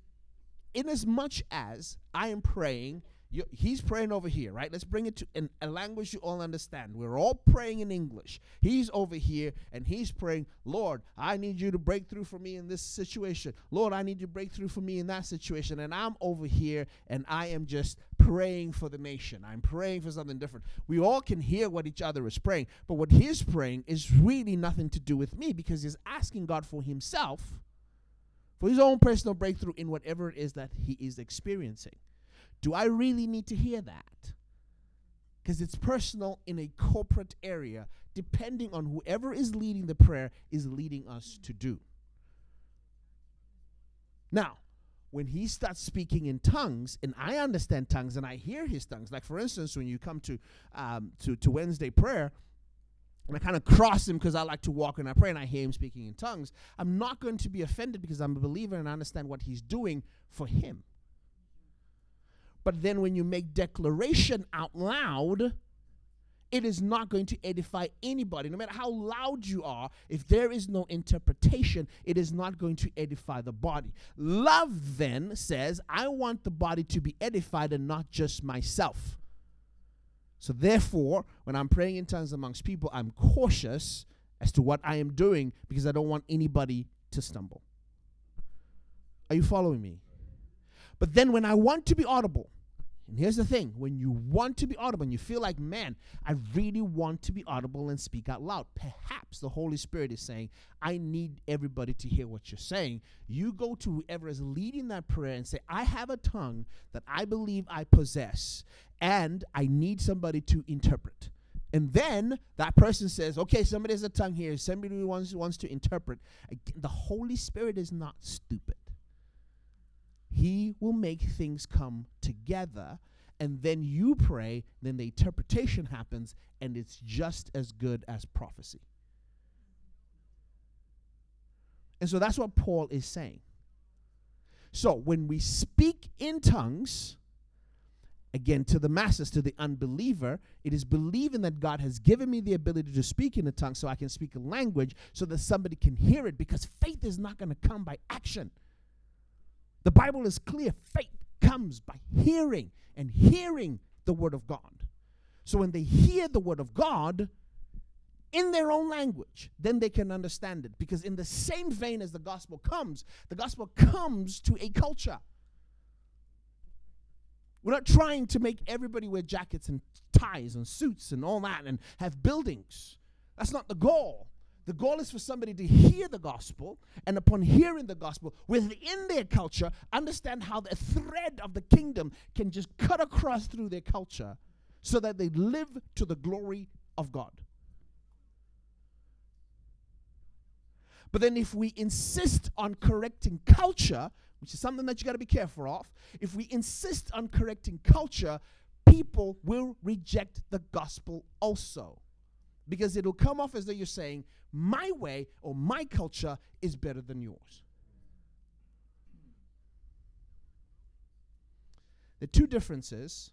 in as much as I am praying, he's praying over here, right? Let's bring it to a language you all understand. We're all praying in English. He's over here and he's praying, Lord, I need you to break through for me in this situation. Lord, I need you to break through for me in that situation. And I'm over here and I am just praying for the nation. I'm praying for something different. We all can hear what each other is praying, but what he's praying is really nothing to do with me because he's asking God for himself for his own personal breakthrough in whatever it is that he is experiencing. Do I really need to hear that? Because it's personal in a corporate area, depending on whoever is leading the prayer is leading us to do. Now, when he starts speaking in tongues, and I understand tongues and I hear his tongues, like for instance, when you come to um, to, to Wednesday prayer, and I kind of cross him because I like to walk and I pray and I hear him speaking in tongues, I'm not going to be offended because I'm a believer and I understand what he's doing for him. But then when you make declaration out loud, it is not going to edify anybody. No matter how loud you are, if there is no interpretation, it is not going to edify the body. Love then says, I want the body to be edified and not just myself. So therefore, when I'm praying in tongues amongst people, I'm cautious as to what I am doing because I don't want anybody to stumble. Are you following me? But then when I want to be audible, and here's the thing when you want to be audible and you feel like, man, I really want to be audible and speak out loud, perhaps the Holy Spirit is saying, I need everybody to hear what you're saying. You go to whoever is leading that prayer and say, I have a tongue that I believe I possess, and I need somebody to interpret. And then that person says, okay, somebody has a tongue here. Somebody wants, wants to interpret. Again, the Holy Spirit is not stupid. He will make things come together, and then you pray, then the interpretation happens, and it's just as good as prophecy. And so that's what Paul is saying. So when we speak in tongues, again to the masses, to the unbeliever, it is believing that God has given me the ability to speak in a tongue so I can speak a language so that somebody can hear it because faith is not going to come by action. The Bible is clear faith comes by hearing and hearing the Word of God. So when they hear the Word of God in their own language, then they can understand it. Because in the same vein as the gospel comes, the gospel comes to a culture. We're not trying to make everybody wear jackets and ties and suits and all that and have buildings. That's not the goal. The goal is for somebody to hear the gospel and upon hearing the gospel within their culture, understand how the thread of the kingdom can just cut across through their culture so that they live to the glory of God. But then if we insist on correcting culture, which is something that you got to be careful of, if we insist on correcting culture, people will reject the gospel also. Because it'll come off as though you're saying, my way or my culture is better than yours. The two differences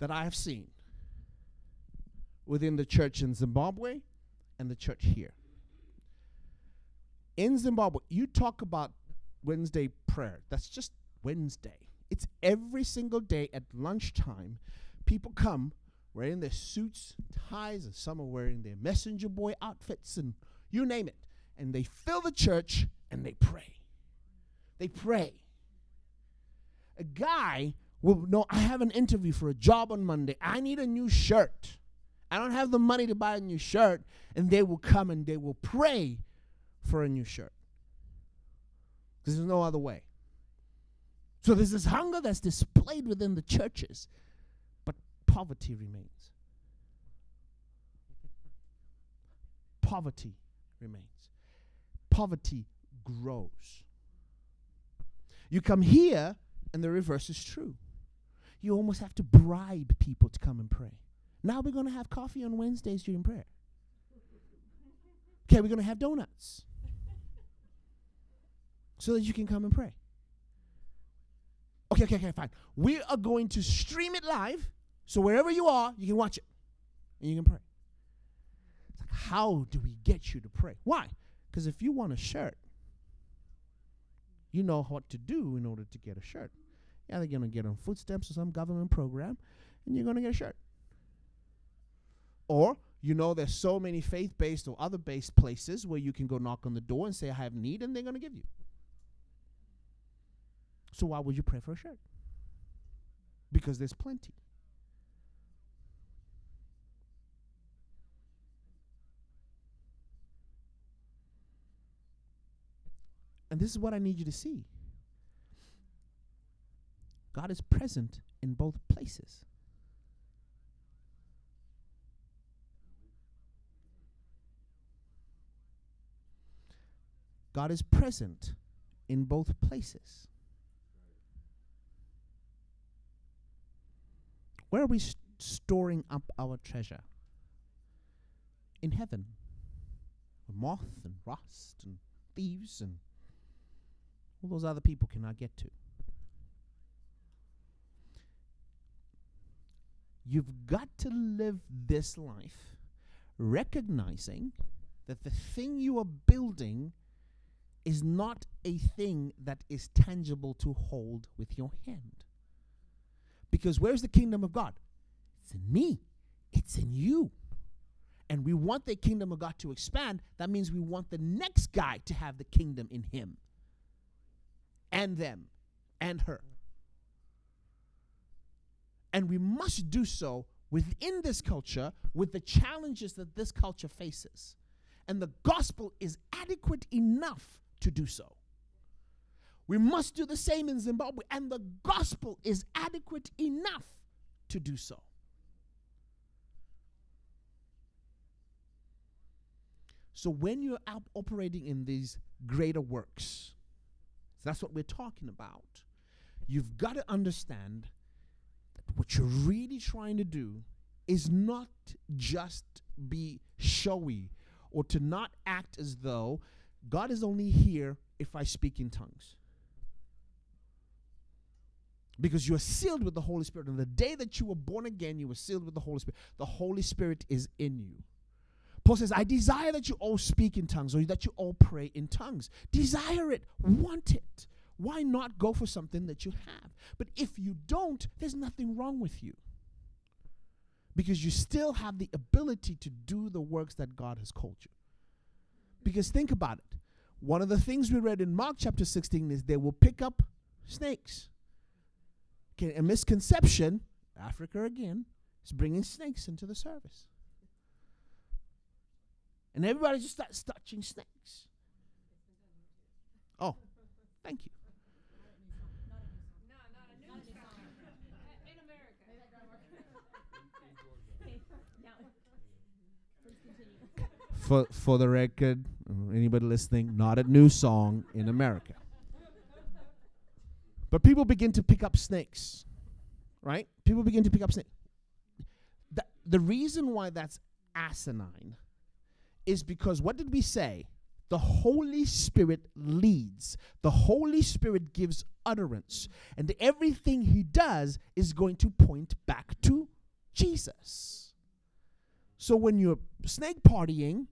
that I have seen within the church in Zimbabwe and the church here. In Zimbabwe, you talk about Wednesday prayer. That's just Wednesday. It's every single day at lunchtime. People come wearing their suits, ties, and some are wearing their messenger boy outfits, and you name it. And they fill the church and they pray. They pray. A guy will know I have an interview for a job on Monday. I need a new shirt. I don't have the money to buy a new shirt. And they will come and they will pray for a new shirt. Because there's no other way. So there's this hunger that's displayed within the churches, but poverty remains. Poverty remains. Poverty grows. You come here, and the reverse is true. You almost have to bribe people to come and pray. Now we're going to have coffee on Wednesdays during prayer. Okay, we're going to have donuts so that you can come and pray. Okay, okay, okay, fine. We are going to stream it live, so wherever you are, you can watch it and you can pray. It's like, how do we get you to pray? Why? Because if you want a shirt, you know what to do in order to get a shirt. Yeah, they're gonna get on food stamps or some government program, and you're gonna get a shirt. Or you know there's so many faith-based or other-based places where you can go knock on the door and say I have need, and they're gonna give you. So why would you pray for a shirt? Because there's plenty. And this is what I need you to see. God is present in both places. God is present in both places. Where are we st- storing up our treasure? In heaven. Moth and rust and thieves and all those other people cannot get to. You've got to live this life recognizing that the thing you are building is not a thing that is tangible to hold with your hand. Because where's the kingdom of God? It's in me, it's in you. and we want the kingdom of God to expand, that means we want the next guy to have the kingdom in him and them and her. And we must do so within this culture with the challenges that this culture faces. And the gospel is adequate enough to do so. We must do the same in Zimbabwe, and the gospel is adequate enough to do so. So when you're operating in these greater works, that's what we're talking about. You've got to understand that what you're really trying to do is not just be showy or to not act as though God is only here if I speak in tongues. Because you are sealed with the Holy Spirit. And the day that you were born again, you were sealed with the Holy Spirit. The Holy Spirit is in you. Paul says, I desire that you all speak in tongues or that you all pray in tongues. Desire it, want it. Why not go for something that you have? But if you don't, there's nothing wrong with you. Because you still have the ability to do the works that God has called you. Because think about it. One of the things we read in Mark chapter 16 is they will pick up snakes. A misconception, Africa again, is bringing snakes into the service. And everybody just starts touching snakes. Oh, thank you. For for the record, anybody listening, not a new song in America. But people begin to pick up snakes, right? People begin to pick up snakes. The, the reason why that's asinine is because what did we say? The Holy Spirit leads. The Holy Spirit gives utterance. And everything he does is going to point back to Jesus. So when you're snake partying,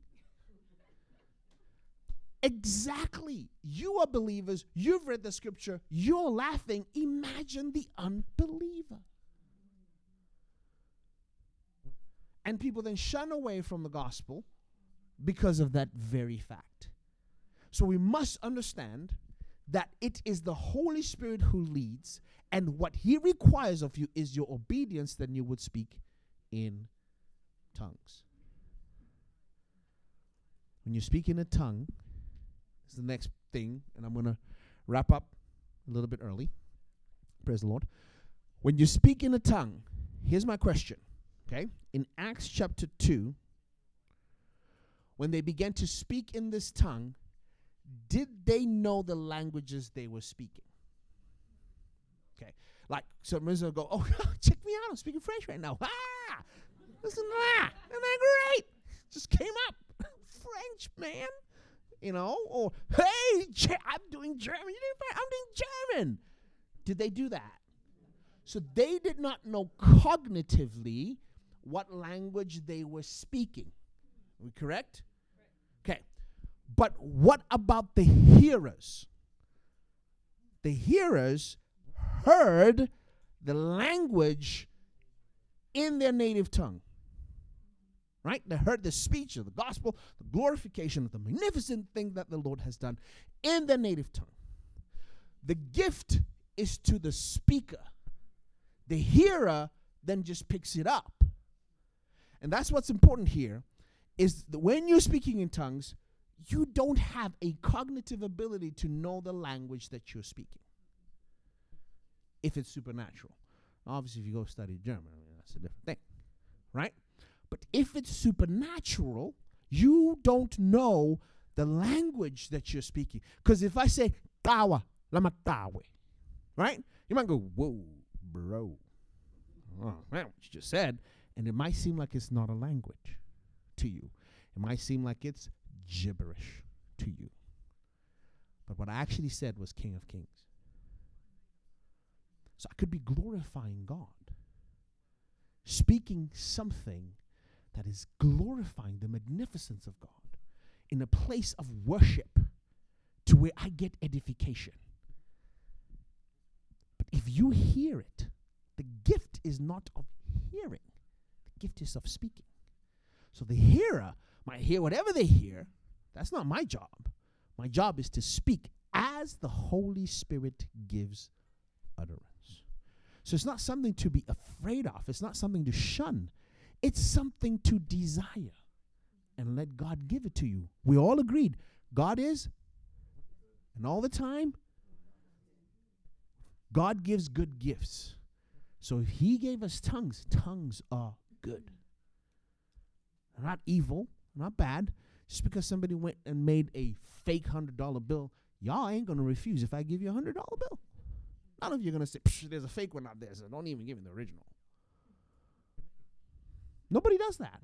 exactly, you are believers, you've read the scripture, you're laughing. Imagine the unbeliever. And people then shun away from the gospel because of that very fact. So we must understand that it is the Holy Spirit who leads, and what He requires of you is your obedience, then you would speak in tongues. When you speak in a tongue, is the next thing, and I'm going to wrap up a little bit early. Praise the Lord. When you speak in a tongue, here's my question. Okay? In Acts chapter 2, when they began to speak in this tongue, did they know the languages they were speaking? Okay. Like some reason go, oh, check me out, I'm speaking French right now. Ah! Listen to that. Isn't that great? Just came up. French, man. You know, or hey, I'm doing German. I'm doing German. Did they do that? So they did not know cognitively what language they were speaking. Are we correct? Okay. But what about the hearers? The hearers heard the language in their native tongue. Right? They heard the speech of the gospel, the glorification of the magnificent thing that the Lord has done in their native tongue. The gift is to the speaker. The hearer then just picks it up. And that's what's important here is that when you're speaking in tongues, you don't have a cognitive ability to know the language that you're speaking. If it's supernatural. Obviously, if you go study German, I mean, that's a different thing. Right? But if it's supernatural, you don't know the language that you're speaking. Because if I say, tawa, lama tawe, right? You might go, whoa, bro. Oh, man, what you just said. And it might seem like it's not a language to you. It might seem like it's gibberish to you. But what I actually said was King of Kings. So I could be glorifying God, speaking something that is glorifying the magnificence of God in a place of worship to where I get edification. But if you hear it, the gift is not of hearing, the gift is of speaking. So the hearer might hear whatever they hear. That's not my job. My job is to speak as the Holy Spirit gives utterance. So it's not something to be afraid of, it's not something to shun, it's something to desire and let God give it to you. We all agreed God is, and all the time, God gives good gifts. So if He gave us tongues, tongues are good. They're not evil, not bad. Just because somebody went and made a fake hundred dollar bill, y'all ain't gonna refuse if I give you a hundred dollar bill. None of you are gonna say, "Psh, "There's a fake one out there," so don't even give me the original. Nobody does that.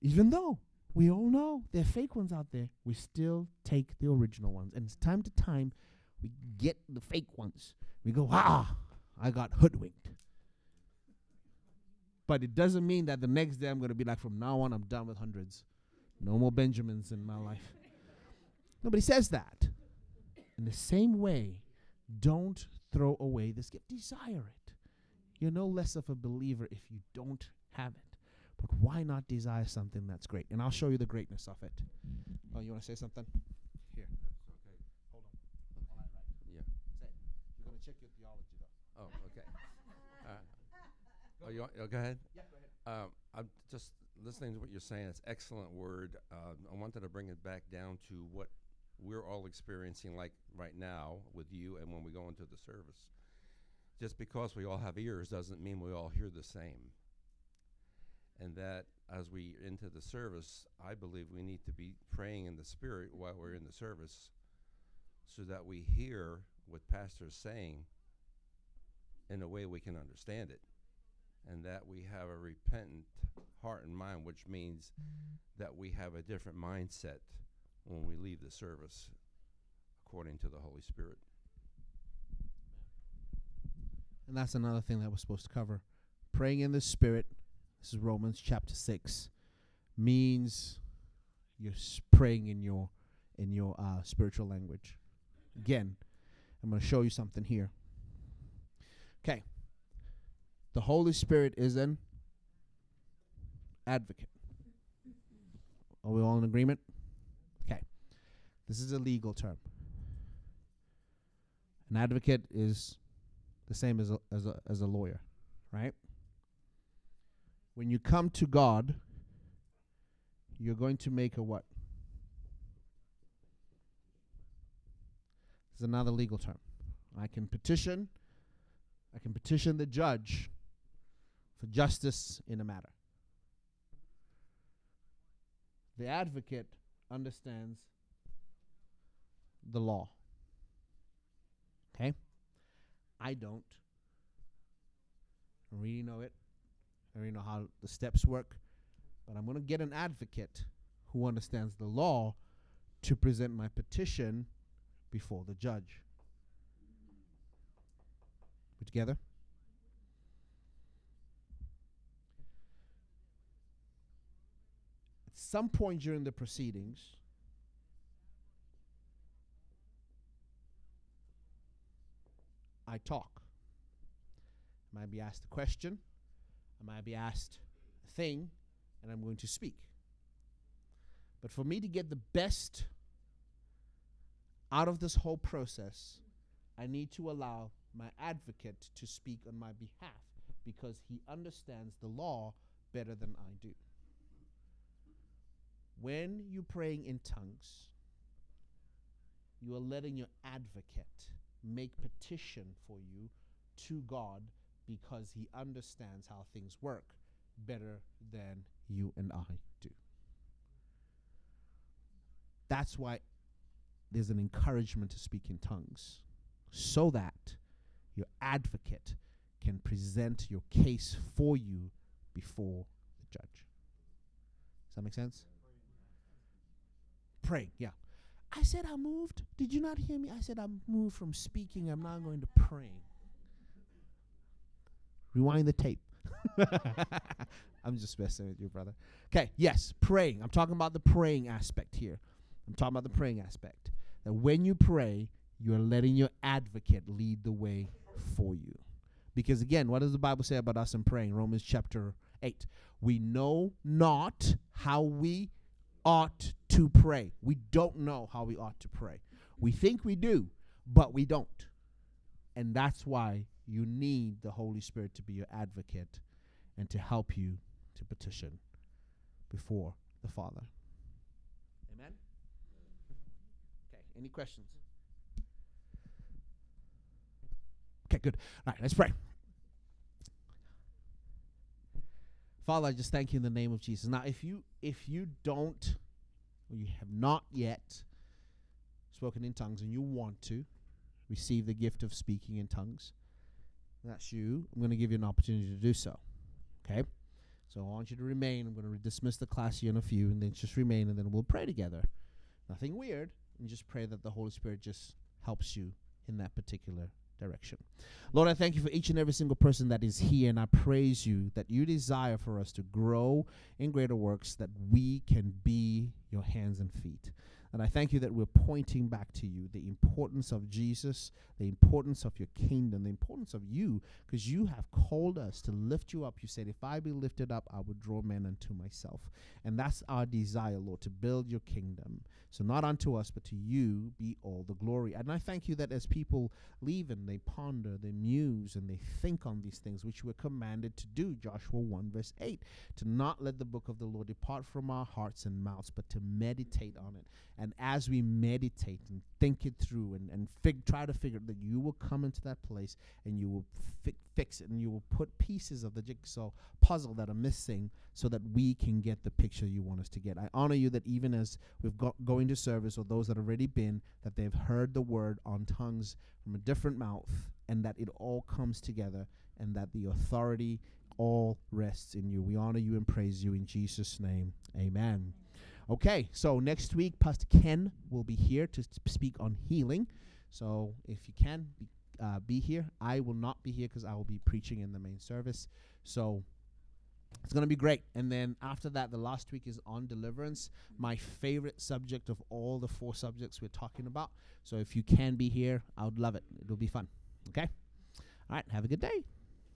Even though we all know there are fake ones out there, we still take the original ones. And it's time to time we get the fake ones. We go, ah, I got hoodwinked. But it doesn't mean that the next day I'm going to be like, from now on, I'm done with hundreds. No more Benjamins in my life. Nobody says that. In the same way, don't throw away this gift. Desire it. You're no less of a believer if you don't have it. But why not desire something that's great? And I'll show you the greatness of it. Oh, you want to say something? Here. Okay. Hold on. While I write. Yeah. Say it. We're going to check your theology, though. Oh, okay. Uh, oh, you want, oh, go ahead. Yeah, go ahead. Um, I'm just listening to what you're saying. It's excellent word. Um, I wanted to bring it back down to what we're all experiencing, like right now with you, and when we go into the service. Just because we all have ears doesn't mean we all hear the same. And that as we into the service, I believe we need to be praying in the spirit while we're in the service, so that we hear what pastor's saying in a way we can understand it and that we have a repentant heart and mind, which means that we have a different mindset when we leave the service according to the Holy Spirit. And that's another thing that we're supposed to cover. Praying in the Spirit, this is Romans chapter 6, means you're praying in your in your uh, spiritual language. Again, I'm going to show you something here. Okay. The Holy Spirit is an advocate. Are we all in agreement? Okay. This is a legal term. An advocate is the same as a, as a, as a lawyer, right? When you come to God, you're going to make a what? Is another legal term. I can petition, I can petition the judge for justice in a matter. The advocate understands the law. Okay? I don't. I really know it. I really know how the steps work. But I'm going to get an advocate who understands the law to present my petition before the judge. We together? At some point during the proceedings, I talk. Might be asked a question, I might be asked a thing, and I'm going to speak. But for me to get the best out of this whole process, I need to allow my advocate to speak on my behalf because he understands the law better than I do. When you're praying in tongues, you are letting your advocate make petition for you to God because he understands how things work better than you and I do. That's why there's an encouragement to speak in tongues so that your advocate can present your case for you before the judge. Does that make sense? Praying, yeah. I said I moved. Did you not hear me? I said I moved from speaking. I'm now going to praying. Rewind the tape. I'm just messing with you, brother. Okay, yes, praying. I'm talking about the praying aspect here. I'm talking about the praying aspect. That when you pray, you're letting your advocate lead the way for you. Because again, what does the Bible say about us in praying? Romans chapter 8. We know not how we ought to pray. We don't know how we ought to pray. We think we do, but we don't. And that's why you need the Holy Spirit to be your advocate and to help you to petition before the Father. Amen? Okay, any questions? Okay, good. All right, let's pray. Father, I just thank you in the name of Jesus. Now, if you if you don't or you have not yet spoken in tongues and you want to receive the gift of speaking in tongues, that's you. I'm going to give you an opportunity to do so. Okay? So I want you to remain. I'm going to re- dismiss the class here in a few, and then just remain, and then we'll pray together. Nothing weird, and just pray that the Holy Spirit just helps you in that particular direction. Lord, I thank you for each and every single person that is here, and I praise you that you desire for us to grow in greater works, that we can be your hands and feet. And I thank you that we're pointing back to you the importance of Jesus, the importance of your kingdom, the importance of you, because you have called us to lift you up. You said, If I be lifted up, I will draw men unto myself. And that's our desire, Lord, to build your kingdom. So not unto us, but to you be all the glory. And I thank you that as people leave and they ponder, they muse, and they think on these things, which we're commanded to do, Joshua 1, verse 8, to not let the book of the Lord depart from our hearts and mouths, but to meditate on it. And as we meditate and think it through and, and fig- try to figure that you will come into that place and you will fi- fix it and you will put pieces of the jigsaw puzzle that are missing so that we can get the picture you want us to get. I honor you that even as we've got going to service or those that have already been, that they've heard the word on tongues from a different mouth and that it all comes together and that the authority all rests in you. We honor you and praise you in Jesus' name. Amen. Okay, so next week, Pastor Ken will be here to speak on healing. So if you can be, uh, be here, I will not be here because I will be preaching in the main service. So it's going to be great. And then after that, the last week is on deliverance, my favorite subject of all the four subjects we're talking about. So if you can be here, I would love it. It'll be fun. Okay? All right, have a good day.